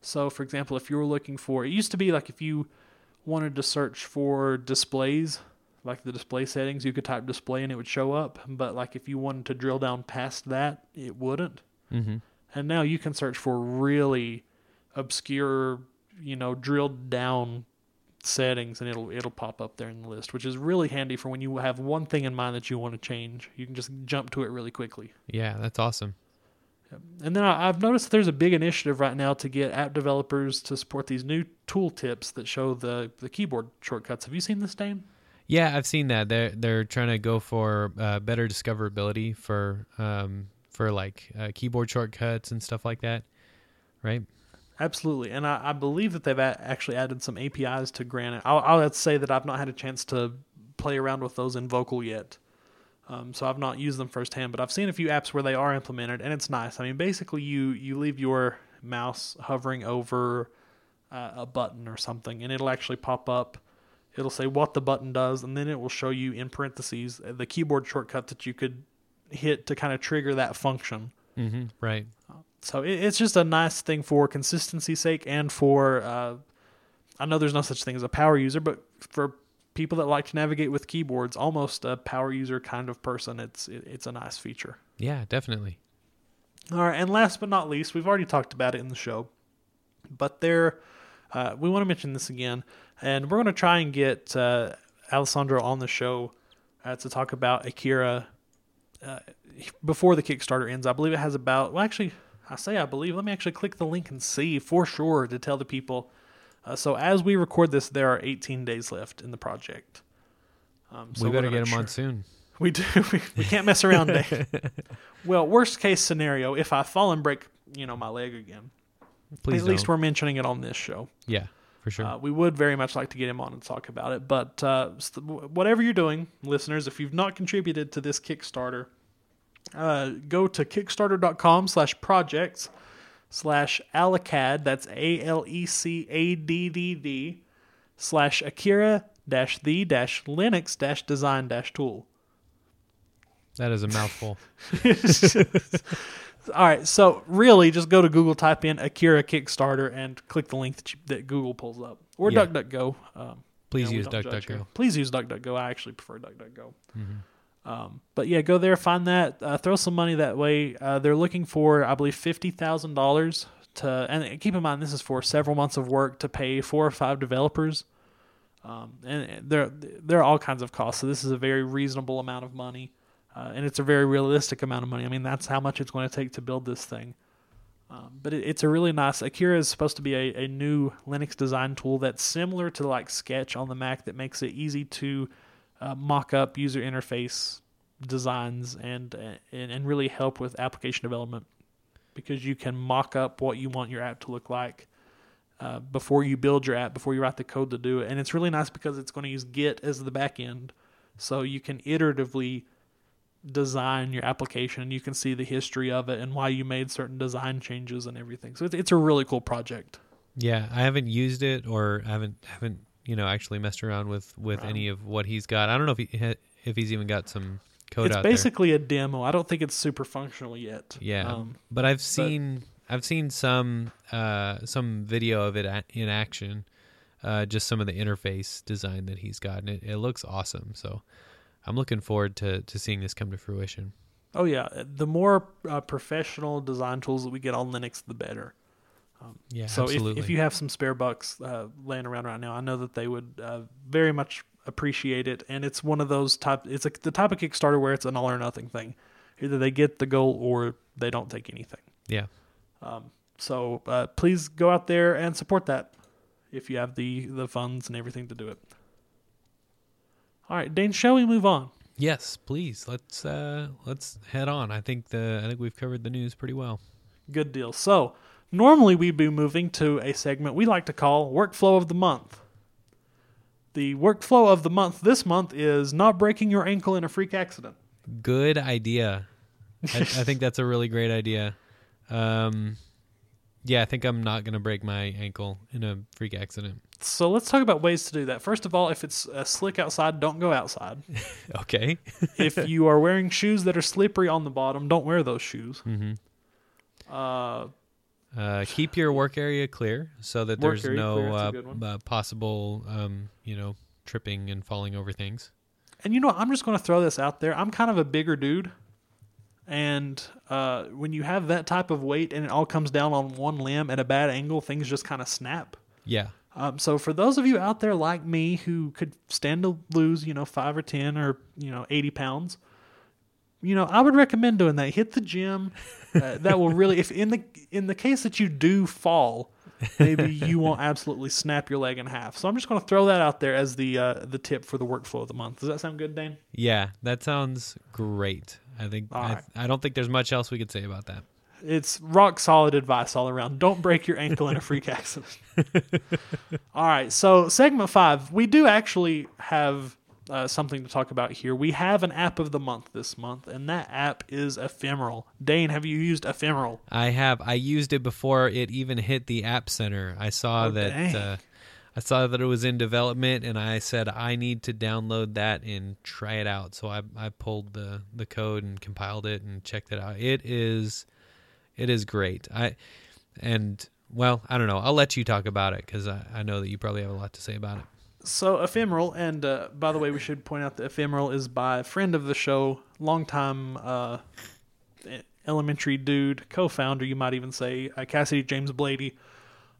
So, for example, if you were looking for, it used to be like if you wanted to search for displays, like the display settings, you could type display and it would show up. But like if you wanted to drill down past that, it wouldn't. Mm-hmm. And now you can search for really obscure, you know, drilled down settings and it'll it'll pop up there in the list, which is really handy for when you have one thing in mind that you want to change. You can just jump to it really quickly. Yeah, that's awesome. And then I've noticed there's a big initiative right now to get app developers to support these new tooltips that show the the keyboard shortcuts. Have you seen this, Dane? Yeah, I've seen that. They're they're trying to go for uh, better discoverability for um for like uh, keyboard shortcuts and stuff like that, right? Absolutely, and I, I believe that they've a- actually added some APIs to Granite. I'll, I'll say that I've not had a chance to play around with those in Vocal yet, um, so I've not used them firsthand. But I've seen a few apps where they are implemented, and it's nice. I mean, basically, you you leave your mouse hovering over uh, a button or something, and it'll actually pop up. It'll say what the button does, and then it will show you in parentheses the keyboard shortcut that you could hit to kind of trigger that function. Mm-hmm. Right. So it, it's just a nice thing for consistency's sake and for uh, I know there's no such thing as a power user, but for people that like to navigate with keyboards, almost a power user kind of person, it's it, it's a nice feature. Yeah, definitely. All right, and last but not least, we've already talked about it in the show, but there, uh, we want to mention this again, and we're going to try and get uh, Alessandro on the show uh, to talk about Akira uh, before the Kickstarter ends. I believe it has about well, actually, I say I believe. Let me actually click the link and see for sure to tell the people. Uh, so as we record this, there are 18 days left in the project. Um, so we better get them tr- on soon. we do. We, we can't mess around. Dave. well, worst case scenario, if I fall and break, you know, my leg again, Please at least don't. we're mentioning it on this show. Yeah, for sure. Uh, we would very much like to get him on and talk about it. But uh, whatever you're doing, listeners, if you've not contributed to this Kickstarter, uh, go to kickstarter.com slash projects slash alecaddd, that's A-L-E-C-A-D-D-D, slash akira dash the dash linux dash design dash tool. that is a mouthful. All right, so really, just go to Google, type in Akira Kickstarter, and click the link that, you, that Google pulls up, or Yeah. DuckDuckGo. Um, Please you know, use don't judge here. DuckDuckGo. Please use DuckDuckGo. I actually prefer DuckDuckGo. Mm-hmm. Um, but yeah, go there, find that, uh, throw some money that way. Uh, they're looking for, I believe, fifty thousand dollars to, and keep in mind this is for several months of work to pay four or five developers. Um, and there there are all kinds of costs. So this is a very reasonable amount of money, uh, and it's a very realistic amount of money. I mean, that's how much it's going to take to build this thing. Um, but it, it's a really nice. Akira is supposed to be a, a new Linux design tool that's similar to like Sketch on the Mac that makes it easy to uh, mock up user interface designs and, and and really help with application development because you can mock up what you want your app to look like uh, before you build your app, before you write the code to do it. And it's really nice because it's going to use Git as the back end, so you can iteratively design your application and you can see the history of it and why you made certain design changes and everything. So it's, it's a really cool project. Yeah, I haven't used it or haven't haven't you know actually messed around with with Um, any of what he's got. I don't know if he if he's even got some code it's basically a demo. I don't think it's super functional yet. Yeah. Um. But I've seen I've seen some uh some video of it in action. Uh, just some of the interface design that he's got, and it, it looks awesome. So I'm looking forward to to seeing this come to fruition. oh yeah, the more uh, professional design tools that we get on Linux, the better. Yeah, so if, absolutely. if you have some spare bucks uh, laying around right now, I know that they would uh, very much appreciate it. And it's one of those type. It's a, the type of Kickstarter where it's an all or nothing thing. Either they get the goal or they don't take anything. yeah, So uh, please go out there and support that if you have the the funds and everything to do it. All right, Dane, shall we move on? yes, please let's uh let's head on. I think the I think we've covered the news pretty well. Good deal. So, normally we'd be moving to a segment we like to call Workflow of the Month. The workflow of the month this month is not breaking your ankle in a freak accident. Good idea. I, I think that's a really great idea. Um, yeah, I think I'm not gonna break my ankle in a freak accident. So, let's talk about ways to do that. First of all, if it's uh, slick outside, don't go outside. Okay. if you are wearing shoes that are slippery on the bottom, don't wear those shoes. hmm Uh, Uh, keep your work area clear so that Work there's no uh, uh, possible, um, you know, tripping and falling over things. And you know, I'm just going to throw this out there. I'm kind of a bigger dude. And uh, when you have that type of weight and it all comes down on one limb at a bad angle, things just kind of snap. Yeah. Um, so for those of you out there like me who could stand to lose, you know, five or 10 or, you know, 80 pounds, you know, I would recommend doing that. Hit the gym. Uh, that will really, if in the, in the case that you do fall, maybe you won't absolutely snap your leg in half. So I'm just going to throw that out there as the, uh, the tip for the workflow of the month. Does that sound good, Dane? Yeah, that sounds great. I think I, right. I don't think there's much else we could say about that. It's rock solid advice all around. Don't break your ankle in a freak accident. all right. So, segment five, we do actually have uh, something to talk about here. We have an app of the month this month, and that app is Ephemeral. Dane, have you used Ephemeral? I have. I used it before it even hit the App Center. I saw Oh, that. Uh, I saw that it was in development, and I said I need to download that and try it out. So I I pulled the the code and compiled it and checked it out. It is, it is great. I and well, I don't know. I'll let you talk about it because I, I know that you probably have a lot to say about it. So, Ephemeral, and uh, by the way, we should point out that Ephemeral is by a friend of the show, longtime uh, elementary dude, co founder, you might even say, uh, Cassidy James Blaede.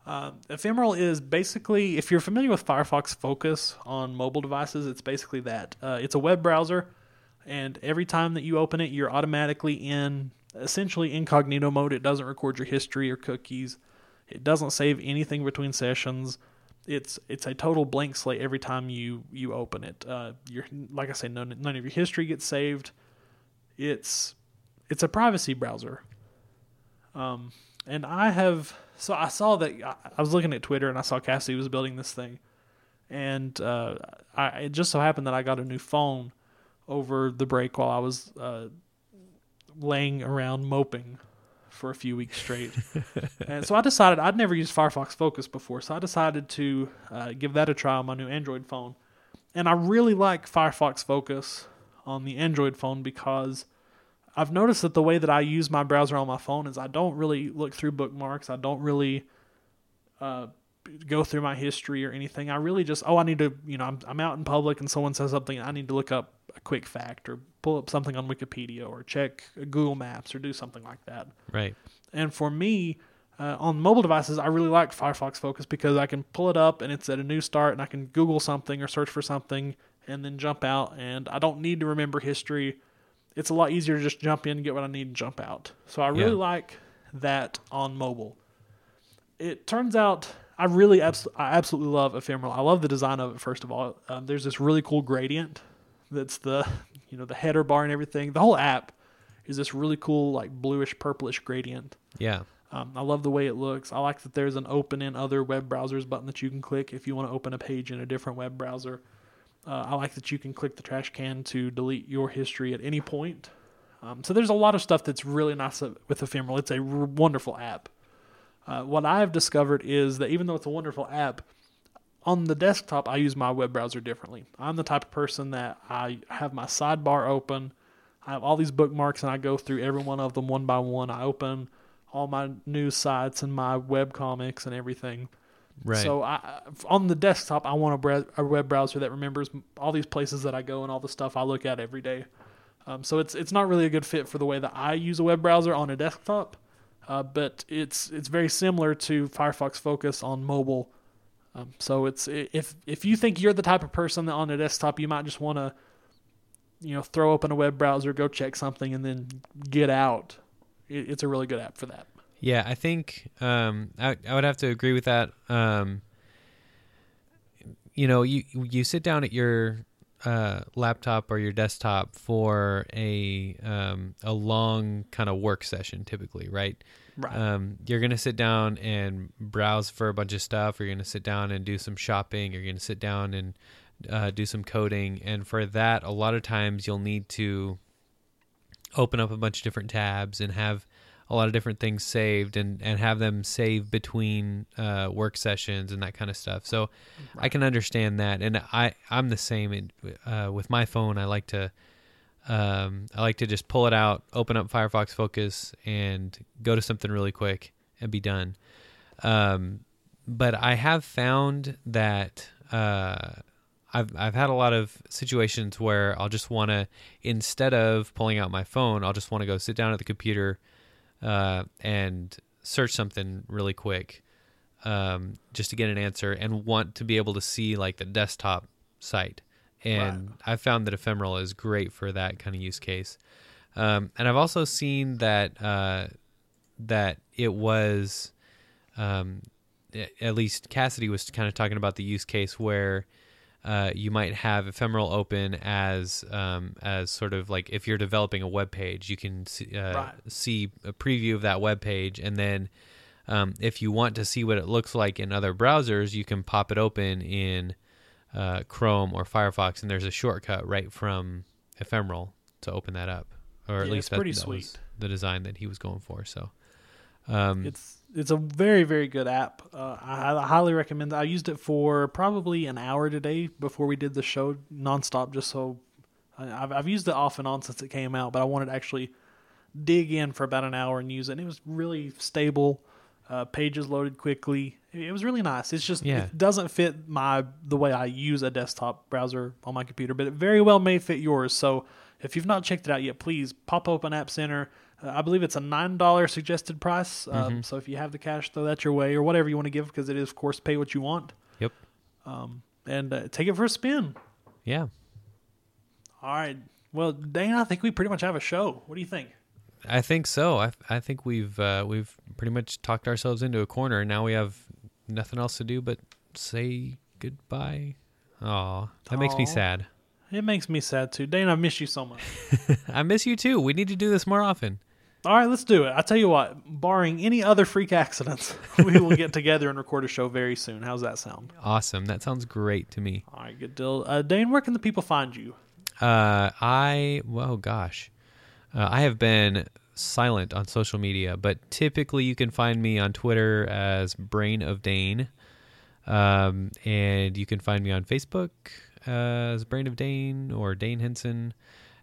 Uh, Ephemeral is basically, if you're familiar with Firefox Focus on mobile devices, it's basically that. Uh, it's a web browser, and every time that you open it, you're automatically in essentially incognito mode. It doesn't record your history or cookies. It doesn't save anything between sessions. It's it's a total blank slate every time you you open it. Uh, like I say, none none of your history gets saved. It's it's a privacy browser. Um, and I have so I saw that I, I was looking at Twitter and I saw Cassie was building this thing, and uh, I it just so happened that I got a new phone over the break while I was uh, laying around moping for a few weeks straight. and so I decided I'd never used Firefox Focus before, so I decided to uh, give that a try on my new Android phone. And I really like Firefox Focus on the Android phone because I've noticed that the way that I use my browser on my phone is I don't really look through bookmarks. I don't really uh, go through my history or anything. I really just oh I need to you know I'm I'm out in public and someone says something I need to look up a quick fact or pull up something on Wikipedia or check Google Maps or do something like that. Right. And for me, Uh, on mobile devices, I really like Firefox Focus because I can pull it up and it's at a new start, and I can Google something or search for something and then jump out, and I don't need to remember history. It's a lot easier to just jump in, get what I need, and jump out. So I really Yeah. like that on mobile. It turns out I really abs- I absolutely love Ephemeral. I love the design of it. First of all, um, there's this really cool gradient that's the you know the header bar and everything. The whole app is this really cool like bluish purplish gradient. Yeah. Um, I love the way it looks. I like that there's an open in other web browsers button that you can click if you want to open a page in a different web browser. Uh, I like that you can click the trash can to delete your history at any point. Um, so there's a lot of stuff that's really nice with Ephemeral. It's a r- wonderful app. Uh, what I've discovered is that even though it's a wonderful app, on the desktop I use my web browser differently. I'm the type of person that I have my sidebar open. I have all these bookmarks and I go through every one of them one by one. I open all my news sites and my web comics and everything. Right. So I, on the desktop, I want a, bre- a web browser that remembers all these places that I go and all the stuff I look at every day. Um, so it's it's not really a good fit for the way that I use a web browser on a desktop, uh, but it's it's very similar to Firefox Focus on mobile. Um, so it's if if you think you're the type of person that on a desktop you might just want to, you know, throw open a web browser, go check something, and then get out. It, it's a really good app for that. Yeah, I think um, I, I would have to agree with that. Um, you know, you you sit down at your uh, laptop or your desktop for a um, a long kind of work session, typically, right? Right. Um, you're gonna sit down and browse for a bunch of stuff. You're gonna sit down and do some shopping. You're gonna sit down and uh, do some coding. And for that, a lot of times you'll need to open up a bunch of different tabs and have a lot of different things saved and, and have them save between uh, work sessions and that kind of stuff. So I can understand that, and I I'm the same in, uh, with my phone. I like to um, I like to just pull it out, open up Firefox Focus, and go to something really quick and be done. Um, but I have found that uh, I've I've had a lot of situations where I'll just want to instead of pulling out my phone, I'll just want to go sit down at the computer uh, and search something really quick um, just to get an answer and want to be able to see like the desktop site. And. I found that ephemeral is great for that kind of use case. Um, and I've also seen that uh, that it was um, at least Cassidy was kind of talking about the use case where uh, you might have ephemeral open as um, as sort of like if you're developing a web page, you can see, uh, Right. see a preview of that web page, and then um, if you want to see what it looks like in other browsers, you can pop it open in uh, Chrome or Firefox, and there's a shortcut right from ephemeral to open that up, or at Yeah, least that, pretty that was sweet. the design that he was going for. So. Um, It's it's a very very good app. Uh, I, I highly recommend. I used it for probably an hour today before we did the show nonstop, just so I, I've I've used it off and on since it came out, but I wanted to actually dig in for about an hour and use it. And it was really stable. Uh, pages loaded quickly. It, was really nice. It's just Yeah. it doesn't fit my the way I use a desktop browser on my computer, but it very well may fit yours. So if you've not checked it out yet, please pop open App Center. Uh, I believe it's a nine dollar suggested price. Um, So if you have the cash, throw that your way or whatever you want to give, because it is of course pay what you want. Yep. Um, and uh, take it for a spin. yeah. All right. Well, Dane, I think we pretty much have a show. What do you think? I think so. I I think we've uh, we've pretty much talked ourselves into a corner. Now we have nothing else to do but say goodbye. Aw, that makes me sad. It makes me sad too. Dane, I miss you so much. I miss you too. We need to do this more often. All right, let's do it. I tell you what, barring any other freak accidents, we will get together and record a show very soon. How's that sound? Awesome. That sounds great to me. All right, good deal. Uh, Dane, where can the people find you? Uh, I well, gosh, uh, I have been silent on social media, but typically you can find me on Twitter as Brain of Dane, um, and you can find me on Facebook as Brain of Dane or Dane Henson,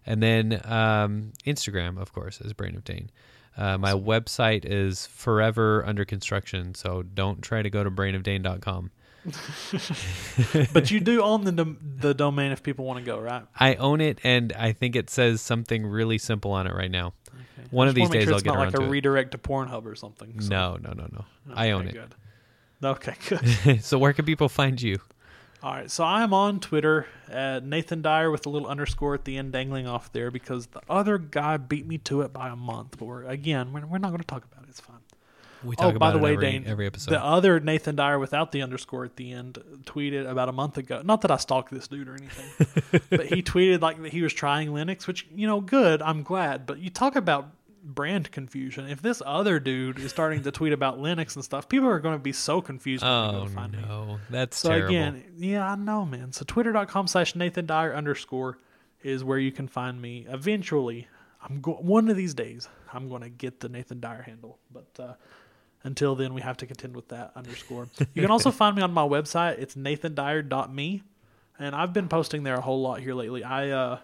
and then um, Instagram, of course, as Brain of Dane. Uh, my website is forever under construction, so don't try to go to brainofdane.com. but you do own the dom- the domain if people want to go, right? I own it, and I think it says something really simple on it right now. Okay. One of these days sure I'll it's get not around like to a redirect to Pornhub or something. so- No, no, no, no. I own it. Good. Okay, good. so where can people find you? All right, so I'm on Twitter at Nathan Dyer with a little underscore at the end dangling off there because the other guy beat me to it by a month. But we're again, we're, we're not going to talk about it. It's fine. We talk oh, about by the it way, every, Dane, every episode. the other Nathan Dyer without the underscore at the end tweeted about a month ago. Not that I stalked this dude or anything, but he tweeted like that he was trying Linux, which you know, good. I'm glad. But you talk about brand confusion. If this other dude is starting to tweet about Linux and stuff, people are going to be so confused. when they go oh find me. no, that's So terrible. again, yeah, I know, man. So twitter.com slash Nathan Dyer underscore is where you can find me. Eventually, I'm go- one of these days I'm going to get the Nathan Dyer handle, but uh, until then, we have to contend with that underscore. you can also find me on my website. It's nathandyer.me, and I've been posting there a whole lot here lately. I, uh,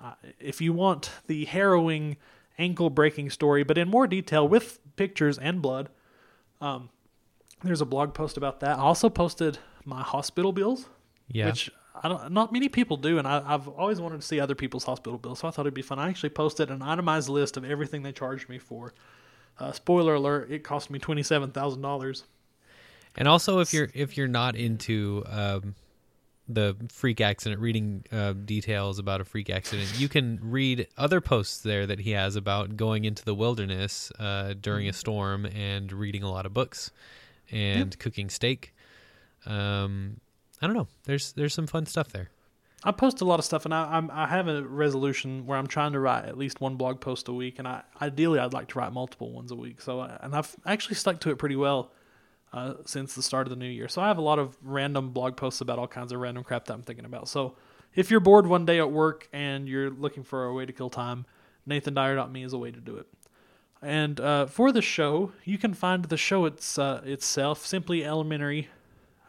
I if you want the harrowing ankle breaking story, but in more detail with pictures and blood. Um, there's a blog post about that. I also posted my hospital bills, yeah, which I don't, not many people do, and I, I've always wanted to see other people's hospital bills, so I thought it'd be fun. I actually posted an itemized list of everything they charged me for. Uh, spoiler alert: it cost me twenty seven thousand dollars. and also if you're if you're not into um, the freak accident, reading uh, details about a freak accident, you can read other posts there that he has about going into the wilderness uh, during a storm and reading a lot of books and cooking steak. Um, I don't know. There's there's some fun stuff there. I post a lot of stuff, and I, I'm, I have a resolution where I'm trying to write at least one blog post a week, and I ideally I'd like to write multiple ones a week. So, I- and I've actually stuck to it pretty well uh, since the start of the new year. So I have a lot of random blog posts about all kinds of random crap that I'm thinking about. So if you're bored one day at work and you're looking for a way to kill time, NathanDyer.me is a way to do it. And uh, for the show, you can find the show it's, uh, itself simply elementary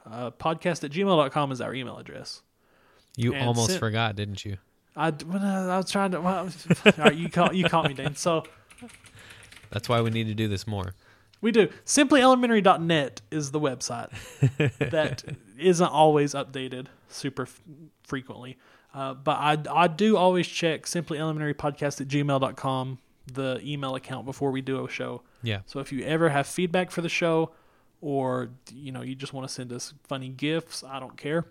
uh, podcast at gmail.com is our email address. You And almost forgot, didn't you? I, when I, I was trying to. Well, all right, you caught you caught me, Dane. So That's why we need to do this more. we do. SimplyElementary.net is the website that isn't always updated super f- frequently. Uh, but I, I do always check simplyelementarypodcast Elementary Podcast at gmail.com, the email account, before we do a show. Yeah. So if you ever have feedback for the show, or you know you just want to send us funny gifts, I don't care.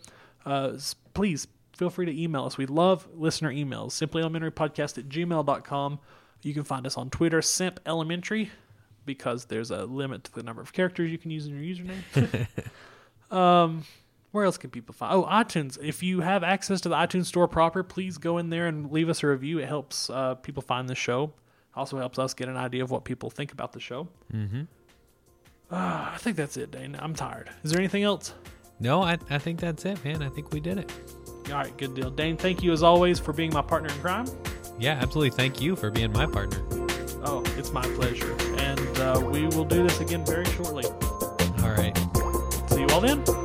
Uh, please feel free to email us. We love listener emails. Simply Elementary Podcast at gmail.com. You can find us on Twitter, Simp Elementary, because there's a limit to the number of characters you can use in your username. um, where else can people find? Oh, iTunes. If you have access to the iTunes store proper, please go in there and leave us a review. It helps uh, people find the show. Also helps us get an idea of what people think about the show. Mm-hmm. Uh, I think that's it, Dane. I'm tired. Is there anything else? No, I, I think that's it, man. I think we did it. All right, good deal. Dane, thank you as always for being my partner in crime. Yeah, absolutely. Thank you for being my partner. Oh, it's my pleasure. And uh, we will do this again very shortly. All right. See you all then.